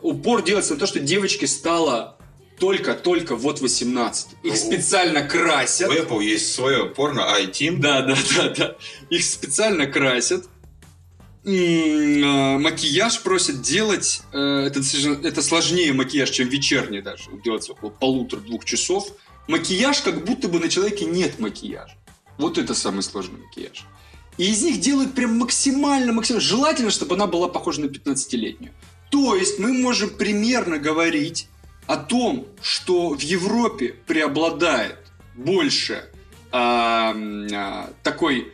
Speaker 2: Упор делается на то, что девочке стало только-только вот 18. Их
Speaker 1: Ну,
Speaker 2: специально красят.
Speaker 1: У Apple есть свое порно iTeam.
Speaker 2: Да, да, да, да. Их специально красят. Э, Макияж просят делать. э, Это, это сложнее макияж, чем вечерний даже. Делается около полутора-двух часов. Макияж, как будто бы на человеке нет макияжа. Вот это самый сложный макияж. И из них делают прям максимально, максимально. Желательно, чтобы она была похожа на 15-летнюю. То есть мы можем примерно говорить о том, что в Европе преобладает больше а, а, такой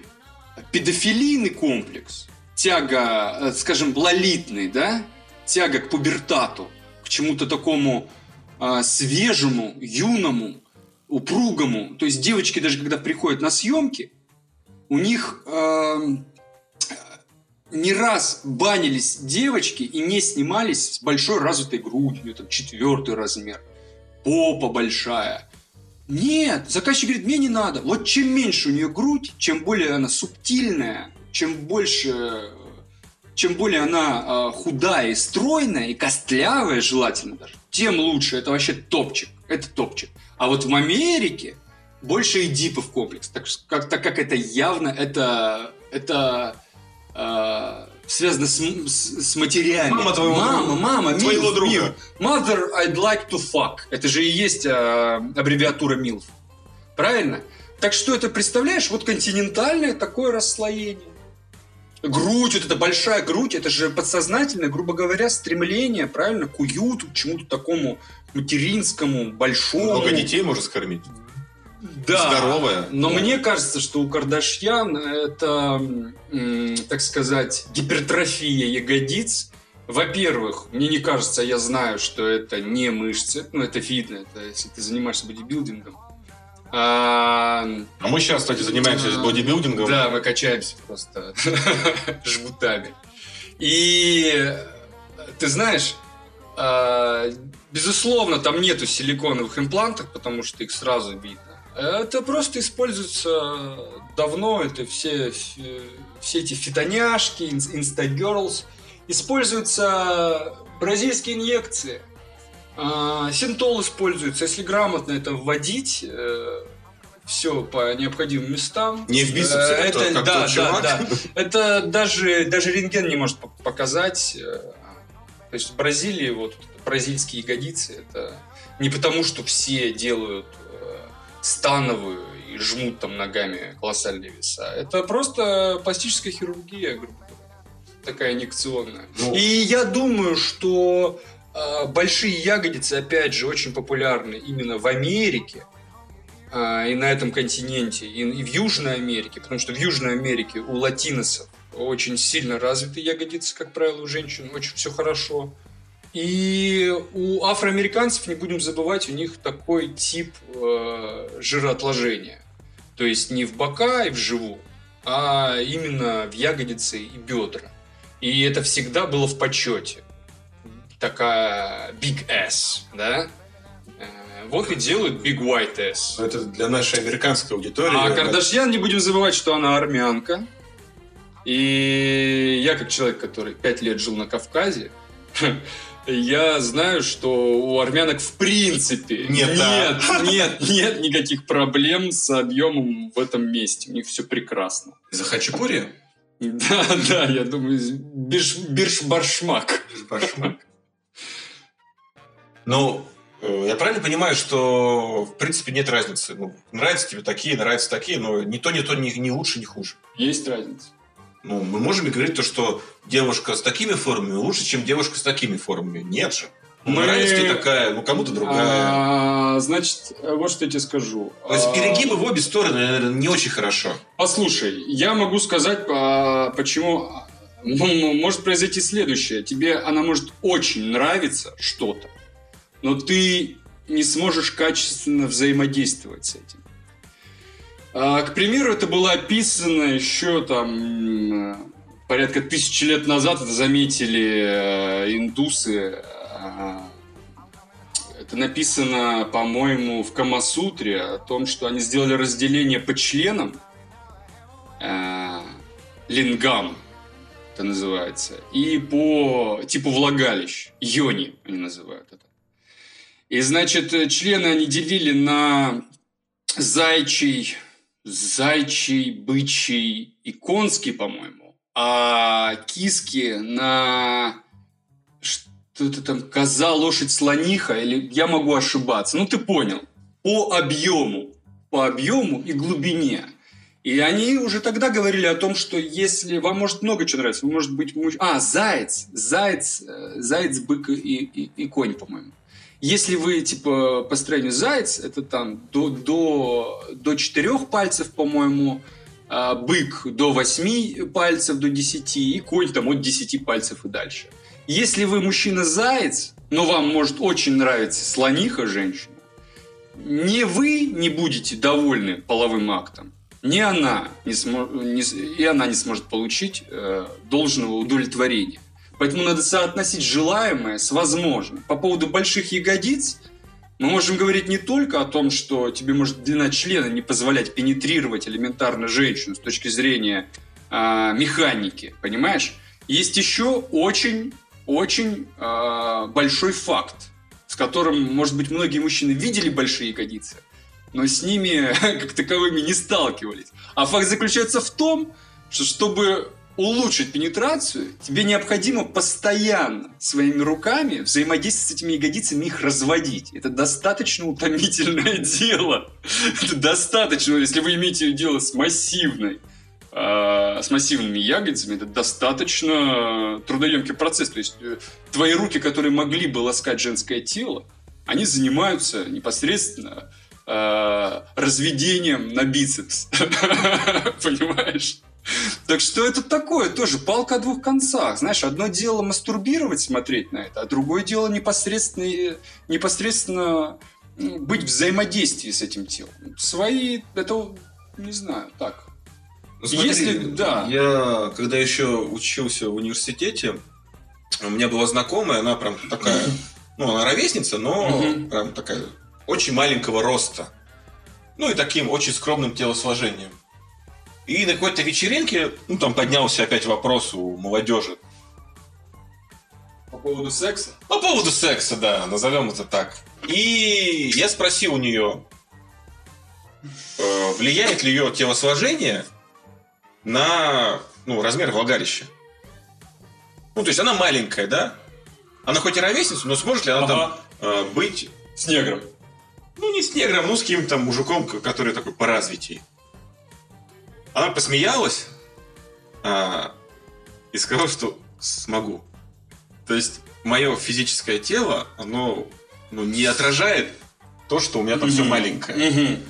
Speaker 2: педофилийный комплекс, тяга, э, скажем, лолитный, да, тяга к пубертату, к чему-то такому а, свежему, юному, упругому. То есть девочки даже когда приходят на съемки, у них эм, не раз банились девочки и не снимались с большой развитой грудью, там четвертый размер, попа большая, Нет, заказчик говорит, мне не надо. Вот чем меньше у нее грудь, чем более она субтильная, чем больше, чем более она э, худая и стройная, и костлявая желательно даже, тем лучше. Это вообще топчик. Это топчик. А вот в Америке больше эдипов комплекс. Так как, так как это явно, это, это э, связано с, с, с матерями.
Speaker 1: Мама твоего
Speaker 2: мама,
Speaker 1: друга.
Speaker 2: мама,
Speaker 1: Твоего
Speaker 2: milf,
Speaker 1: друга.
Speaker 2: milf. Mother, I'd like to fuck. Это же и есть э, аббревиатура MILF. Правильно? Так что это, представляешь, вот континентальное такое расслоение. Грудь, вот эта большая грудь, это же подсознательное, грубо говоря, стремление, правильно, к уюту, к чему-то такому материнскому, большому.
Speaker 1: Много детей можно скормить.
Speaker 2: Да.
Speaker 1: Здоровая.
Speaker 2: Но мне кажется, что у Кардашьян это, так сказать, гипертрофия ягодиц. Во-первых, мне не кажется, я знаю, что это не мышцы, ну это видно, это если ты занимаешься бодибилдингом. А,
Speaker 1: А мы сейчас, кстати, занимаемся
Speaker 2: Да.
Speaker 1: бодибилдингом.
Speaker 2: да, мы качаемся просто жгутами. И ты знаешь, а, безусловно, там нету силиконовых имплантов, потому что их сразу видно. Это просто используется давно, это все, все эти фитоняшки, инс- инстагерлс. Используются бразильские инъекции. А, Синтол используется, если грамотно это вводить, все по необходимым местам.
Speaker 1: Не в бицепсе,
Speaker 2: Э,
Speaker 1: как тот- как
Speaker 2: да,
Speaker 1: тот чувак.
Speaker 2: да, да. Это даже, даже рентген не может по- показать. э, То есть в Бразилии вот бразильские ягодицы, это не потому, что все делают э, становую и жмут там ногами колоссальные веса. Это просто пластическая хирургия, грубо говоря. Такая инъекционная.
Speaker 1: Ну.
Speaker 2: И я думаю, что э, большие ягодицы, опять же, очень популярны именно в Америке а, и на этом континенте, и, и в Южной Америке, потому что в Южной Америке у латиносов очень сильно развиты ягодицы, как правило, у женщин, очень все хорошо. И у афроамериканцев, не будем забывать, у них такой тип э, жироотложения. То есть не в бока и в живот, а именно в ягодицы и бедра. И это всегда было в почете. Такая big S, да? Э, Вот и делают big white S.
Speaker 1: Но Это для нашей американской аудитории.
Speaker 2: А Кардашьян, не будем забывать, что она армянка. И я, как человек, который пять лет жил на Кавказе, я знаю, что у армянок в принципе
Speaker 1: Нет,
Speaker 2: нет,
Speaker 1: да.
Speaker 2: нет, нет никаких проблем с объемом в этом месте. У них все прекрасно.
Speaker 1: За хачапури?
Speaker 2: Да, да, я думаю, бирш, бирш-баршмак.
Speaker 1: Башмак. Ну, э, я правильно понимаю, что в принципе нет разницы. Ну, нравятся тебе такие, нравятся такие, но ни то, ни то, ни, ни лучше, ни хуже.
Speaker 2: Есть разница.
Speaker 1: Ну, мы можем говорить то, что девушка с такими формами лучше, чем девушка с такими формами. Нет же. Ну,
Speaker 2: Мы-
Speaker 1: Нравится тебе такая, ну кому-то другая.
Speaker 2: А, значит, вот что я тебе скажу.
Speaker 1: То есть
Speaker 2: А,
Speaker 1: перегибы в обе стороны, наверное, не очень хорошо.
Speaker 2: Послушай, я могу сказать, а, почему м, может произойти следующее. Тебе она может очень нравиться что-то, но ты не сможешь качественно взаимодействовать с этим. А, К примеру, это было описано еще там м, порядка тысячи лет назад. Это заметили э, индусы. А, Это написано, по-моему, в Камасутре о том, что они сделали разделение по членам. э, Лингам это называется. И по типу влагалищ. Йони они называют это. И, значит, э, члены они делили на зайчий, зайчий, бычий и конский, по-моему. А киски на что-то там коза, лошадь, слониха, или я могу ошибаться. Ну, ты понял. По объему. По объему и глубине. И они уже тогда говорили о том, что если вам может много чего нравится, может быть... муж- А, заяц. Заяц, э, заяц, бык и, и, и конь, по-моему. Если вы, типа, по строению заяц, это там до, до, до 4 пальцев, по-моему, а бык до 8 пальцев, до 10, и конь там от 10 пальцев и дальше. Если вы мужчина-заяц, но вам может очень нравиться слониха женщина, не вы не будете довольны половым актом, ни она не смо- не и она не сможет получить э, должного удовлетворения. Поэтому надо соотносить желаемое с возможным. По поводу больших ягодиц, Мы можем говорить не только о том, что тебе может длина члена не позволять пенетрировать элементарно женщину с точки зрения э, механики, понимаешь? Есть еще очень-очень э, большой факт, с которым, может быть, многие мужчины видели большие ягодицы, но с ними как таковыми не сталкивались. А факт заключается в том, что чтобы улучшить пенетрацию, тебе необходимо постоянно своими руками взаимодействовать с этими ягодицами, их разводить. Это достаточно утомительное дело. Это достаточно, если вы имеете дело с массивной э, с массивными ягодицами, это достаточно трудоемкий процесс. То есть э, твои руки, которые могли бы ласкать женское тело, они занимаются непосредственно э, разведением на бицепс. Понимаешь? Так что это такое тоже палка о двух концах. Знаешь, одно дело мастурбировать, смотреть на это, а другое дело непосредственно, непосредственно быть в взаимодействии с этим телом. Свои, это, не знаю, так.
Speaker 1: Ну, смотри, Если, да. Я, когда еще учился в университете, у меня была знакомая, она прям такая, ну, она ровесница, но прям такая очень маленького роста. Ну и таким очень скромным телосложением. И на какой-то вечеринке, ну, там поднялся опять вопрос у молодежи.
Speaker 2: По поводу секса?
Speaker 1: По поводу секса, да, назовем это так. И я спросил у нее, э, влияет ли ее телосложение на ну, размер влагалища. Ну, то есть она маленькая, да? Она хоть и ровесница, но сможет ли она ага. там э, быть...
Speaker 2: С негром.
Speaker 1: Ну, не с негром, ну, с каким-то мужиком, который такой по развитию. Она посмеялась а, и сказала, что смогу. То есть мое физическое тело, оно ну, не отражает то, что у меня там mm-hmm. все маленькое. Mm-hmm.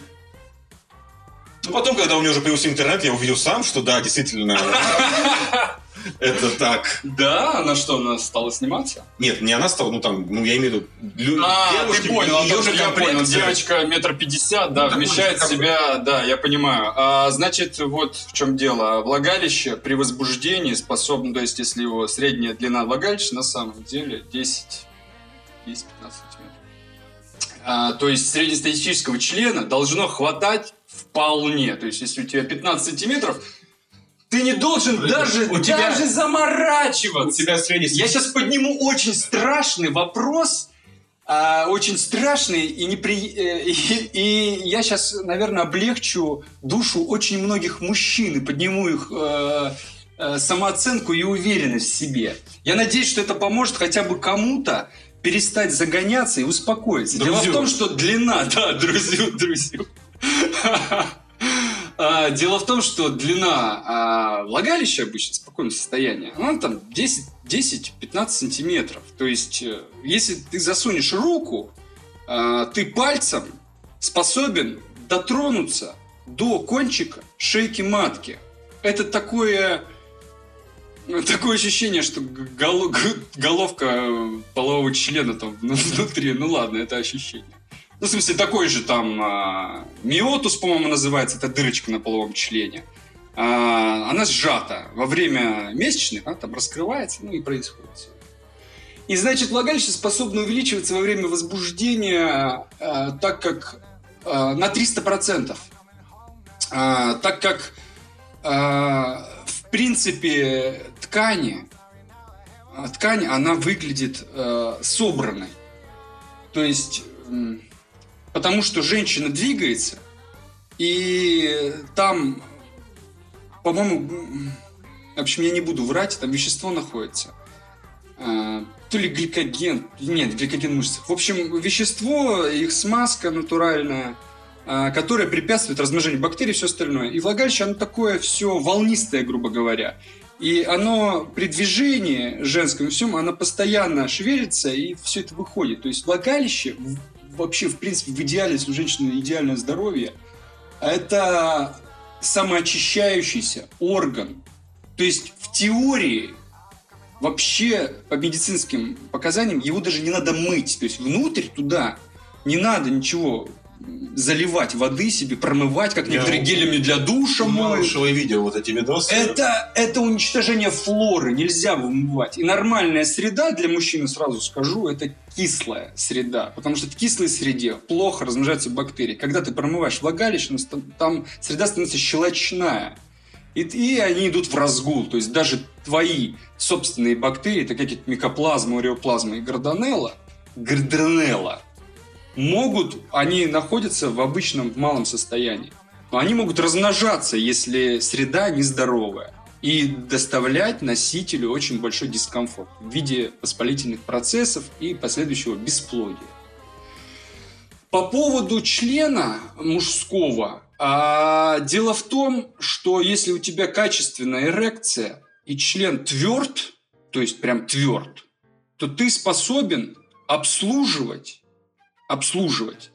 Speaker 1: Ну, потом, когда у меня уже появился интернет, я увидел сам, что да, действительно, это так.
Speaker 2: Да? Она что, она стала сниматься?
Speaker 1: Нет, не она стала, ну там, ну я имею в виду...
Speaker 2: А, девушки, ты понял, ее же я понял. Девочка метр пятьдесят, да, ну, вмещает в себя, да, я понимаю. А, значит, вот в чем дело. Влагалище при возбуждении способно, то есть если его средняя длина влагалища на самом деле 10 10-15 сантиметров. А, то есть среднестатистического члена должно хватать вполне. То есть если у тебя 15 сантиметров, ты не должен даже, у тебя, даже заморачиваться.
Speaker 1: У тебя средний...
Speaker 2: Я сейчас подниму очень страшный вопрос, а, очень страшный, и, непри... Э, и, и я сейчас, наверное, облегчу душу очень многих мужчин и подниму их э, э, самооценку и уверенность в себе. Я надеюсь, что это поможет хотя бы кому-то перестать загоняться и успокоиться. Друзю. Дело в том, что длина, да, друзю, друзю. А, дело в том, что длина а, влагалища обычно в спокойном состоянии, она там 10-15 сантиметров. То есть, э, если ты засунешь руку, а, ты пальцем способен дотронуться до кончика шейки матки. Это такое такое ощущение, что головка полового члена там внутри. Ну ладно, это ощущение. Ну, в смысле, такой же там а, миотус, по-моему, называется, это дырочка на половом члене. А, она сжата. Во время месячных она там раскрывается, ну и происходит. И значит, влагалище способно увеличиваться во время возбуждения, а, так как а, на 300%. А, так как а, в принципе ткани, а, ткань, она выглядит а, собранной. То есть потому что женщина двигается, и там, по-моему, в общем, я не буду врать, там вещество находится. А, то ли гликоген, нет, гликоген в мышцах. В общем, вещество, их смазка натуральная, а, которая препятствует размножению бактерий и все остальное. И влагалище, оно такое все волнистое, грубо говоря. И оно при движении женском всем, оно постоянно шевелится, и все это выходит. То есть влагалище вообще, в принципе, в идеале, если у женщины идеальное здоровье, это самоочищающийся орган. То есть в теории вообще по медицинским показаниям его даже не надо мыть. То есть внутрь туда не надо ничего заливать воды себе, промывать, как некоторые
Speaker 1: Я
Speaker 2: гелями для душа моют.
Speaker 1: Малышева видел вот эти видосы.
Speaker 2: Это, это уничтожение флоры, нельзя вымывать. И нормальная среда для мужчины, сразу скажу, это кислая среда. Потому что в кислой среде плохо размножаются бактерии. Когда ты промываешь влагалище, там среда становится щелочная. И, и они идут в разгул. То есть даже твои собственные бактерии, так как микоплазма, уреоплазма и гардонелла, гардонелла, могут, они находятся в обычном в малом состоянии. Но они могут размножаться, если среда нездоровая. И доставлять носителю очень большой дискомфорт в виде воспалительных процессов и последующего бесплодия. По поводу члена мужского, а, дело в том, что если у тебя качественная эрекция и член тверд, то есть прям тверд, то ты способен обслуживать, обслуживать.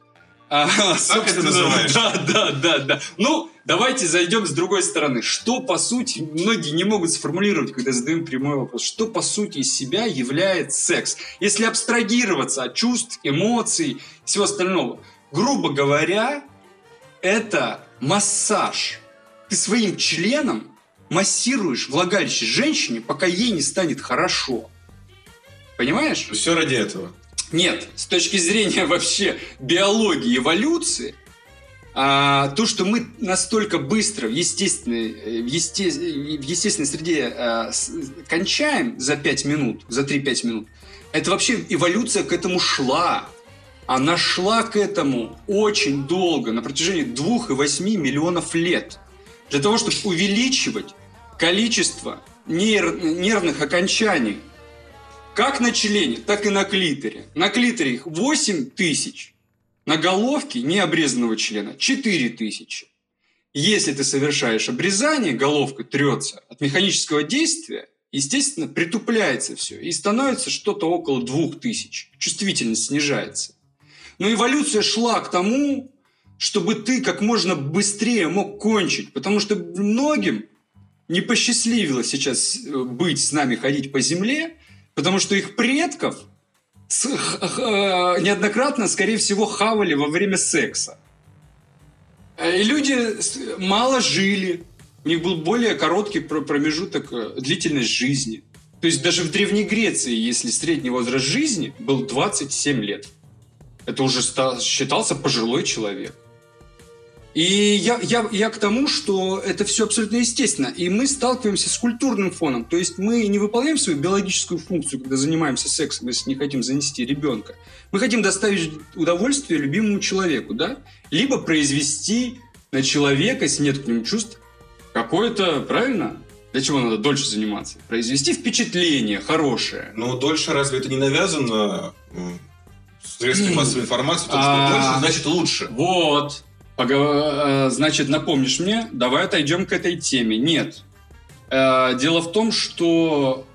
Speaker 2: А,
Speaker 1: так это называешь?
Speaker 2: Да, да, да, да. Ну, давайте зайдем с другой стороны. Что, по сути, многие не могут сформулировать, когда задаем прямой вопрос, что, по сути, из себя является секс? Если абстрагироваться от чувств, эмоций, всего остального. Грубо говоря, это массаж. Ты своим членом массируешь влагалище женщине, пока ей не станет хорошо. Понимаешь?
Speaker 1: Все ради этого.
Speaker 2: Нет, с точки зрения вообще биологии, эволюции, а, то, что мы настолько быстро в естественной, в, есте, в естественной среде а, с, кончаем за 5 минут, за 3-5 минут, это вообще эволюция к этому шла. Она шла к этому очень долго, на протяжении 2,8 миллионов лет. Для того, чтобы увеличивать количество нерв, нервных окончаний как на члене, так и на клиторе. На клиторе их 8 тысяч. На головке необрезанного члена 4 тысячи. Если ты совершаешь обрезание, головка трется от механического действия, естественно, притупляется все и становится что-то около 2000. Чувствительность снижается. Но эволюция шла к тому, чтобы ты как можно быстрее мог кончить, потому что многим не посчастливилось сейчас э, быть с нами, ходить по земле, потому что их предков с, э, неоднократно, скорее всего, хавали во время секса. И люди мало жили, у них был более короткий промежуток э, длительность жизни. То есть даже в Древней Греции, если средний возраст жизни был 27 лет, это уже считался пожилой человек. И я, я, я к тому, что это все абсолютно естественно. И мы сталкиваемся с культурным фоном. То есть мы не выполняем свою биологическую функцию, когда занимаемся сексом, если не хотим занести ребенка. Мы хотим доставить удовольствие любимому человеку, да? Либо произвести на человека, если нет к нему чувств, какое-то, правильно? Для чего надо дольше заниматься? Произвести впечатление хорошее.
Speaker 1: Ну, дольше разве это не навязано средством массовой информации? Потому что а, дольше значит лучше.
Speaker 2: Вот. Э, значит, напомнишь мне, давай отойдем к этой теме. Нет. Э, дело в том, что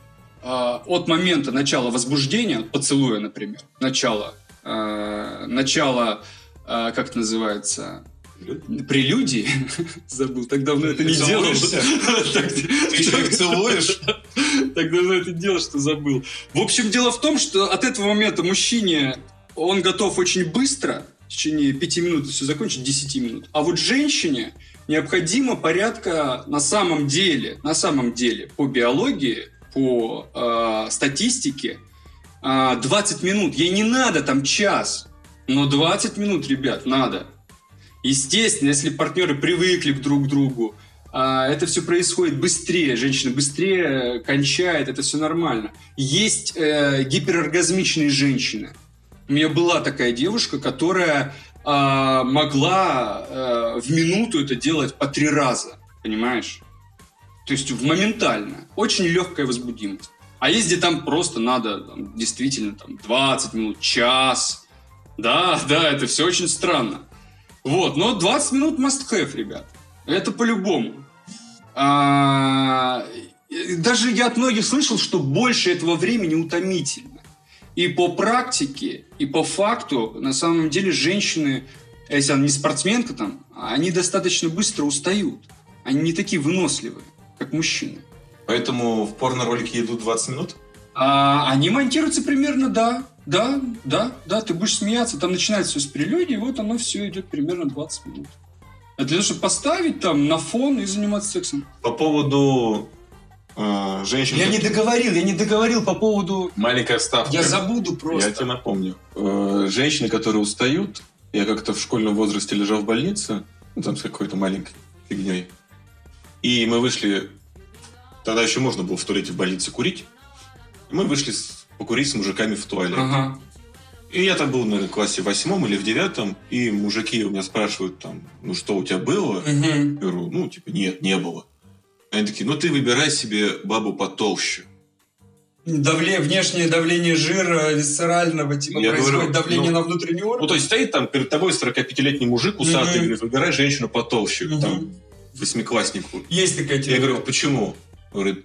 Speaker 2: э, от момента начала возбуждения, поцелуя, например, начала, начала, как это называется, прелюдии, забыл, так давно это не делал.
Speaker 1: Ты еще целуешь?
Speaker 2: Так давно это делал, что забыл. В общем, дело в том, что от этого момента мужчине он готов очень быстро течение пяти минут все закончить, 10 минут. А вот женщине необходимо порядка на самом деле, на самом деле по биологии, по э, статистике э, 20 минут. Ей не надо там час, но 20 минут, ребят, надо. Естественно, если партнеры привыкли к друг другу, э, это все происходит быстрее, женщина быстрее кончает, это все нормально. Есть э, гипероргазмичные женщины – у меня была такая девушка, которая э, могла э, в минуту это делать по три раза, понимаешь? То есть моментально. Очень легкая возбудимость. А есть там просто надо там, действительно там, 20 минут, час. Да, да, это все очень странно. Вот, но 20 минут must have, ребят. Это по-любому. А, даже я от многих слышал, что больше этого времени утомительно. И по практике, и по факту, на самом деле, женщины, если она не спортсменка там, они достаточно быстро устают. Они не такие выносливые, как мужчины.
Speaker 1: Поэтому в порно-ролике идут 20 минут?
Speaker 2: А они монтируются примерно, да, да, да, да, ты будешь смеяться, там начинается все с прелюдии, вот оно все идет примерно 20 минут. А для того, чтобы поставить там на фон и заниматься сексом.
Speaker 1: По поводу э, женщин...
Speaker 2: Я не договорил, я не договорил по поводу...
Speaker 1: Маленькая ставка.
Speaker 2: Я забуду просто.
Speaker 1: Я тебе напомню. Э, женщины, которые устают, я как-то в школьном возрасте лежал в больнице, ну, там с какой-то маленькой фигней. И мы вышли... Тогда еще можно было в туалете в больнице курить. И мы вышли с- покурить с мужиками в туалет.
Speaker 2: Ага.
Speaker 1: И я там был, наверное, в классе восьмом или в девятом, и мужики у меня спрашивают там, ну что у тебя было?
Speaker 2: Мгм.
Speaker 1: Я говорю, ну, типа, нет, не было. Они такие, ну ты выбирай себе бабу потолще.
Speaker 2: Давле, внешнее давление жира висцерального, типа
Speaker 1: Я
Speaker 2: происходит
Speaker 1: говорю,
Speaker 2: давление
Speaker 1: ну,
Speaker 2: на внутренний
Speaker 1: Ну,
Speaker 2: орган.
Speaker 1: то есть стоит там перед тобой 45-летний мужик усатый,
Speaker 2: Мгм.
Speaker 1: говорит, выбирай женщину потолще,
Speaker 2: Мгм.
Speaker 1: там, восьмикласснику.
Speaker 2: Есть такая
Speaker 1: Я
Speaker 2: теория.
Speaker 1: говорю, почему? Он говорит,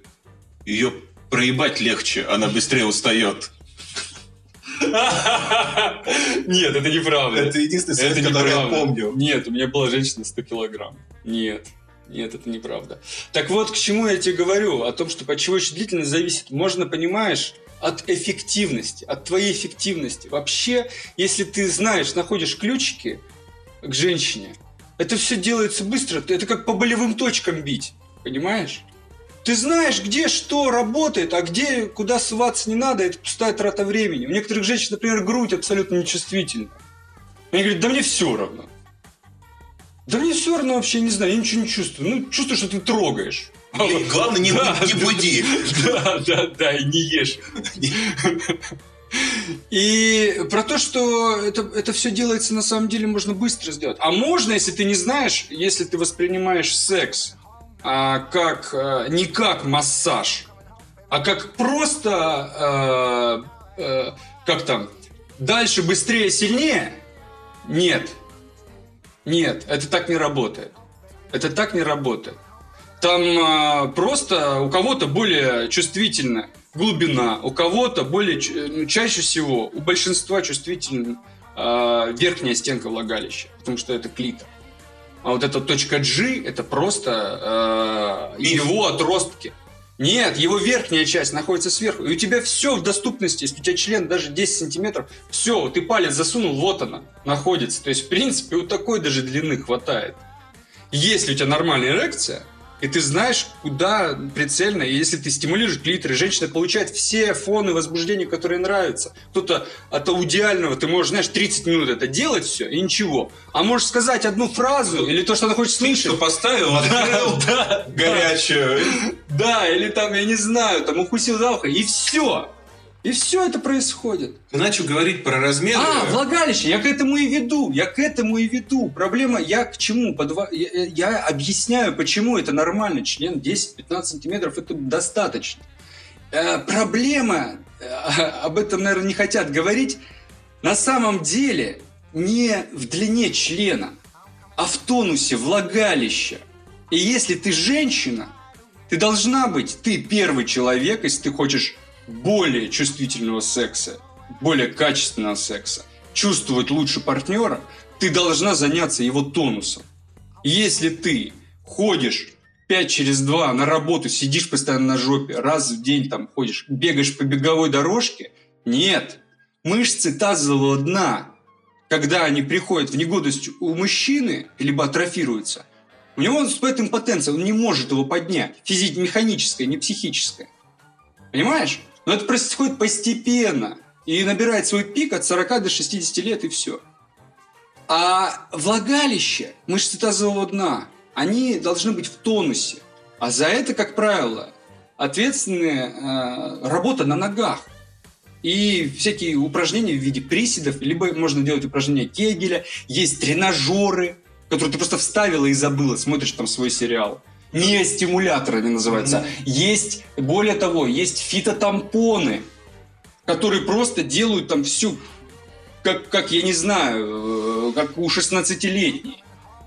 Speaker 1: ее проебать легче, она быстрее устает.
Speaker 2: Нет, это неправда.
Speaker 1: Это единственный совет, который я помню.
Speaker 2: Нет, у меня была женщина 100 килограмм. Нет. Нет, это неправда. Так вот, к чему я тебе говорю? О том, что еще длительность зависит. Можно, понимаешь, от эффективности, от твоей эффективности. Вообще, если ты знаешь, находишь ключики к женщине, это все делается быстро. Это как по болевым точкам бить. Понимаешь? Ты знаешь, где что работает, а где, куда ссываться не надо, это пустая трата времени. У некоторых женщин, например, грудь абсолютно нечувствительна. Они говорят, да мне все равно. Да мне все равно вообще, не знаю, я ничего не чувствую. Ну, чувствую, что ты трогаешь.
Speaker 1: Главное, не,
Speaker 2: Да,
Speaker 1: не буди.
Speaker 2: Да, да, да, и не ешь. И про то, что это, это все делается на самом деле можно быстро сделать. А можно, если ты не знаешь, если ты воспринимаешь секс а, как а, не как массаж, а как просто а, а, как там дальше, быстрее, сильнее. Нет, нет, это так не работает. Это так не работает. Там а, просто у кого-то более чувствительная глубина, у кого-то более ч- ну, чаще всего у большинства чувствительна а, верхняя стенка влагалища, потому что это клитор. А вот эта точка G это просто а, его отростки. Нет, его верхняя часть находится сверху, и у тебя все в доступности. Если у тебя член даже 10 сантиметров, все, ты палец засунул, вот она находится. То есть, в принципе, у такой даже длины хватает. Если у тебя нормальная эрекция, и ты знаешь, куда прицельно, и если ты стимулируешь клитор, женщина получает все фоны возбуждения, которые нравятся. Кто-то от аудиального, ты можешь, знаешь, 30 минут это делать все, и ничего. А можешь сказать одну фразу, или то, что она хочет
Speaker 1: Что
Speaker 2: слышать.
Speaker 1: поставил, открыл
Speaker 2: Да,
Speaker 1: горячую.
Speaker 2: да, или там, я не знаю, там укусил за ухо, и все. И все это происходит.
Speaker 1: Ты начал говорить про размеры.
Speaker 2: А, влагалище, я к этому и веду, я к этому и веду. Проблема, я к чему? Подва- Я, я- я объясняю, почему это нормально. Член 10-15 сантиметров, это достаточно. Э, проблема, э, об этом, наверное, не хотят говорить, на самом деле не в длине члена, а в тонусе влагалища. И если ты женщина, ты должна быть, ты первый человек, если ты хочешь более чувствительного секса, более качественного секса, чувствовать лучше партнера, ты должна заняться его тонусом. Если ты ходишь 5 через 2 на работу, сидишь постоянно на жопе, раз в день там ходишь, бегаешь по беговой дорожке, нет. Мышцы тазового дна, когда они приходят в негодность у мужчины, либо атрофируются, у него наступает импотенция, он не может его поднять. Физически, механическое, не психическое. Понимаешь? Но это происходит постепенно. И набирает свой пик от 40 до 60 лет, и все. А влагалище, мышцы тазового дна, они должны быть в тонусе. А за это, как правило, ответственная э, работа на ногах. И всякие упражнения в виде приседов, либо можно делать упражнения Кегеля, есть тренажеры, которые ты просто вставила и забыла, смотришь там свой сериал. Не стимулятор они называются. Есть, более того, есть фитотампоны, которые просто делают там всю, как, как я не знаю, э, как у 16-летней.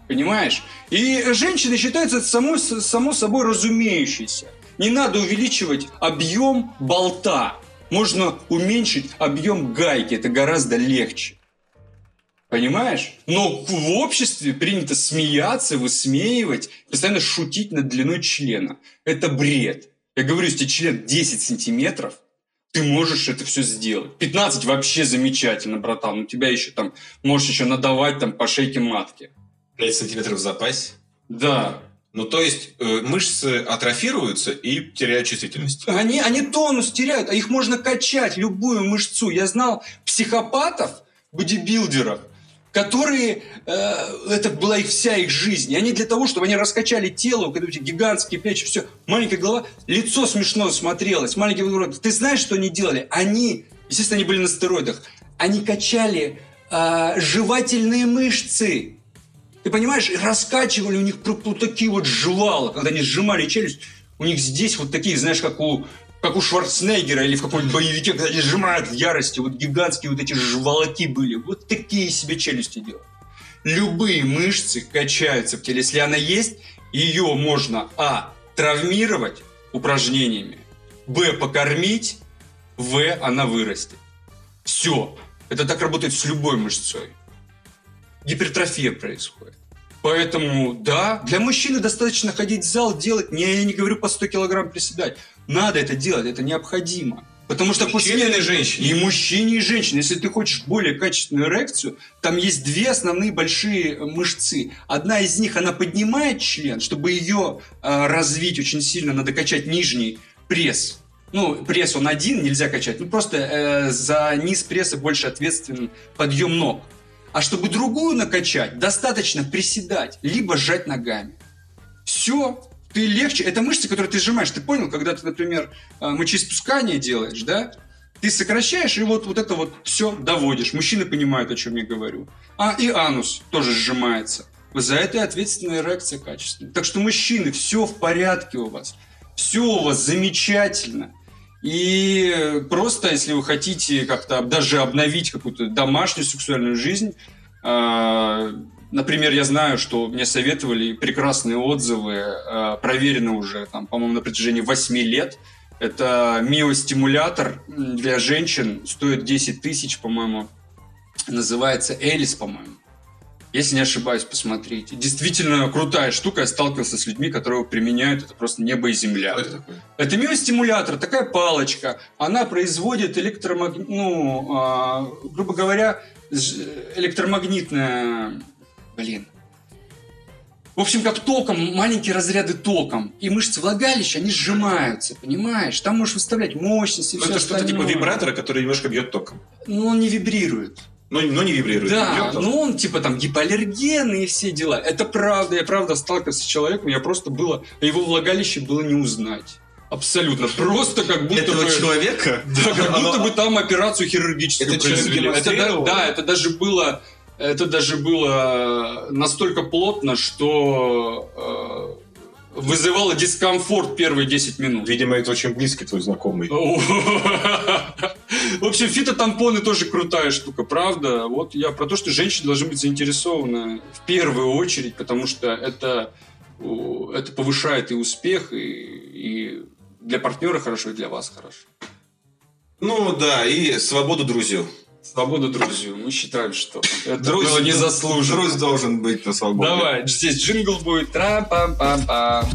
Speaker 2: Понимаешь? И женщины считаются само, само собой разумеющейся. Не надо увеличивать объем болта. Можно уменьшить объем гайки. Это гораздо легче. Понимаешь? Но в обществе принято смеяться, высмеивать, постоянно шутить над длиной члена. Это бред. Я говорю, если член 10 сантиметров, ты можешь это все сделать. 15 вообще замечательно, братан. У тебя еще там, можешь еще надавать там по шейке матки.
Speaker 1: 5 сантиметров в запасе?
Speaker 2: Да.
Speaker 1: Ну, то есть э, мышцы атрофируются и теряют чувствительность.
Speaker 2: Они, они тонус теряют, а их можно качать, любую мышцу. Я знал психопатов, бодибилдеров, которые, э, это была их вся их жизнь. И они для того, чтобы они раскачали тело, когда эти гигантские плечи, все, маленькая голова, лицо смешно смотрелось, маленький подбородок. Ты знаешь, что они делали? Они, естественно, они были на стероидах, они качали э, жевательные мышцы. Ты понимаешь, и раскачивали у них вот такие вот жвала, когда они сжимали челюсть, у них здесь вот такие, знаешь, как у как у Шварценеггера или в каком-нибудь боевике, когда они сжимают в ярости, вот гигантские вот эти жвалаки были. Вот такие себе челюсти делают. Любые мышцы качаются в теле. Если она есть, ее можно, а, травмировать упражнениями, б, покормить, в, она вырастет. Все. Это так работает с любой мышцой. Гипертрофия происходит. Поэтому, да, для мужчины достаточно ходить в зал, делать, не, я не говорю по 100 килограмм приседать. Надо это делать, это необходимо. Потому что
Speaker 1: мужчине после... и женщине.
Speaker 2: И мужчине, и женщине. Если ты хочешь более качественную эрекцию, там есть две основные большие мышцы. Одна из них, она поднимает член, чтобы ее э, развить очень сильно, надо качать нижний пресс. Ну, пресс он один, нельзя качать. Ну, просто э, за низ пресса больше ответственен подъем ног. А чтобы другую накачать, достаточно приседать, либо сжать ногами. Все, ты легче. Это мышцы, которые ты сжимаешь. Ты понял, когда ты, например, э, мочеиспускание делаешь, да? Ты сокращаешь и вот, вот это вот все доводишь. Мужчины понимают, о чем я говорю. А и анус тоже сжимается. За это и ответственная эрекция качественная. Так что, мужчины, все в порядке у вас. Все у вас замечательно. И просто, если вы хотите как-то даже обновить какую-то домашнюю сексуальную жизнь, э, например, я знаю, что мне советовали прекрасные отзывы, э, проверены уже, там, по-моему, на протяжении 8 лет. Это миостимулятор для женщин, стоит 10 тысяч, по-моему. Называется Элис, по-моему. Если не ошибаюсь, посмотрите. Действительно крутая штука. Я сталкивался с людьми, которые его применяют. Это просто небо и земля. Что это такое? Это миостимулятор, такая палочка. Она производит электромаг... ну, а, грубо говоря, электромагнитное... Блин. В общем, как током, маленькие разряды током. И мышцы влагалища, они сжимаются, понимаешь? Там можешь выставлять мощность и
Speaker 1: Но ну,
Speaker 2: все
Speaker 1: это что-то типа вибратора, который немножко бьет током.
Speaker 2: Ну, он не вибрирует.
Speaker 1: Но, но не вибрирует.
Speaker 2: Да, ну он типа там гипоаллергенный и все дела. Это правда, я правда сталкивался с человеком, я просто было, его влагалище было не узнать. Абсолютно. Просто как будто
Speaker 1: Этого
Speaker 2: бы...
Speaker 1: человека?
Speaker 2: Да, как будто бы там операцию хирургическую
Speaker 1: это произвели.
Speaker 2: Это, да, да, это даже было... Это даже было настолько плотно, что э, вызывало дискомфорт первые 10 минут.
Speaker 1: Видимо, это очень близкий твой знакомый.
Speaker 2: В общем, фитотампоны тоже крутая штука, правда. Вот я про то, что женщины должны быть заинтересованы в первую очередь, потому что это, это повышает и успех, и, и для партнера хорошо, и для вас хорошо.
Speaker 1: Ну да, и свободу друзью.
Speaker 2: Свободу друзью. Мы считаем, что это Друзь, было незаслуженно.
Speaker 1: Друзь должен быть на свободе.
Speaker 2: Давай, здесь джингл будет. Тра-пам-пам-пам.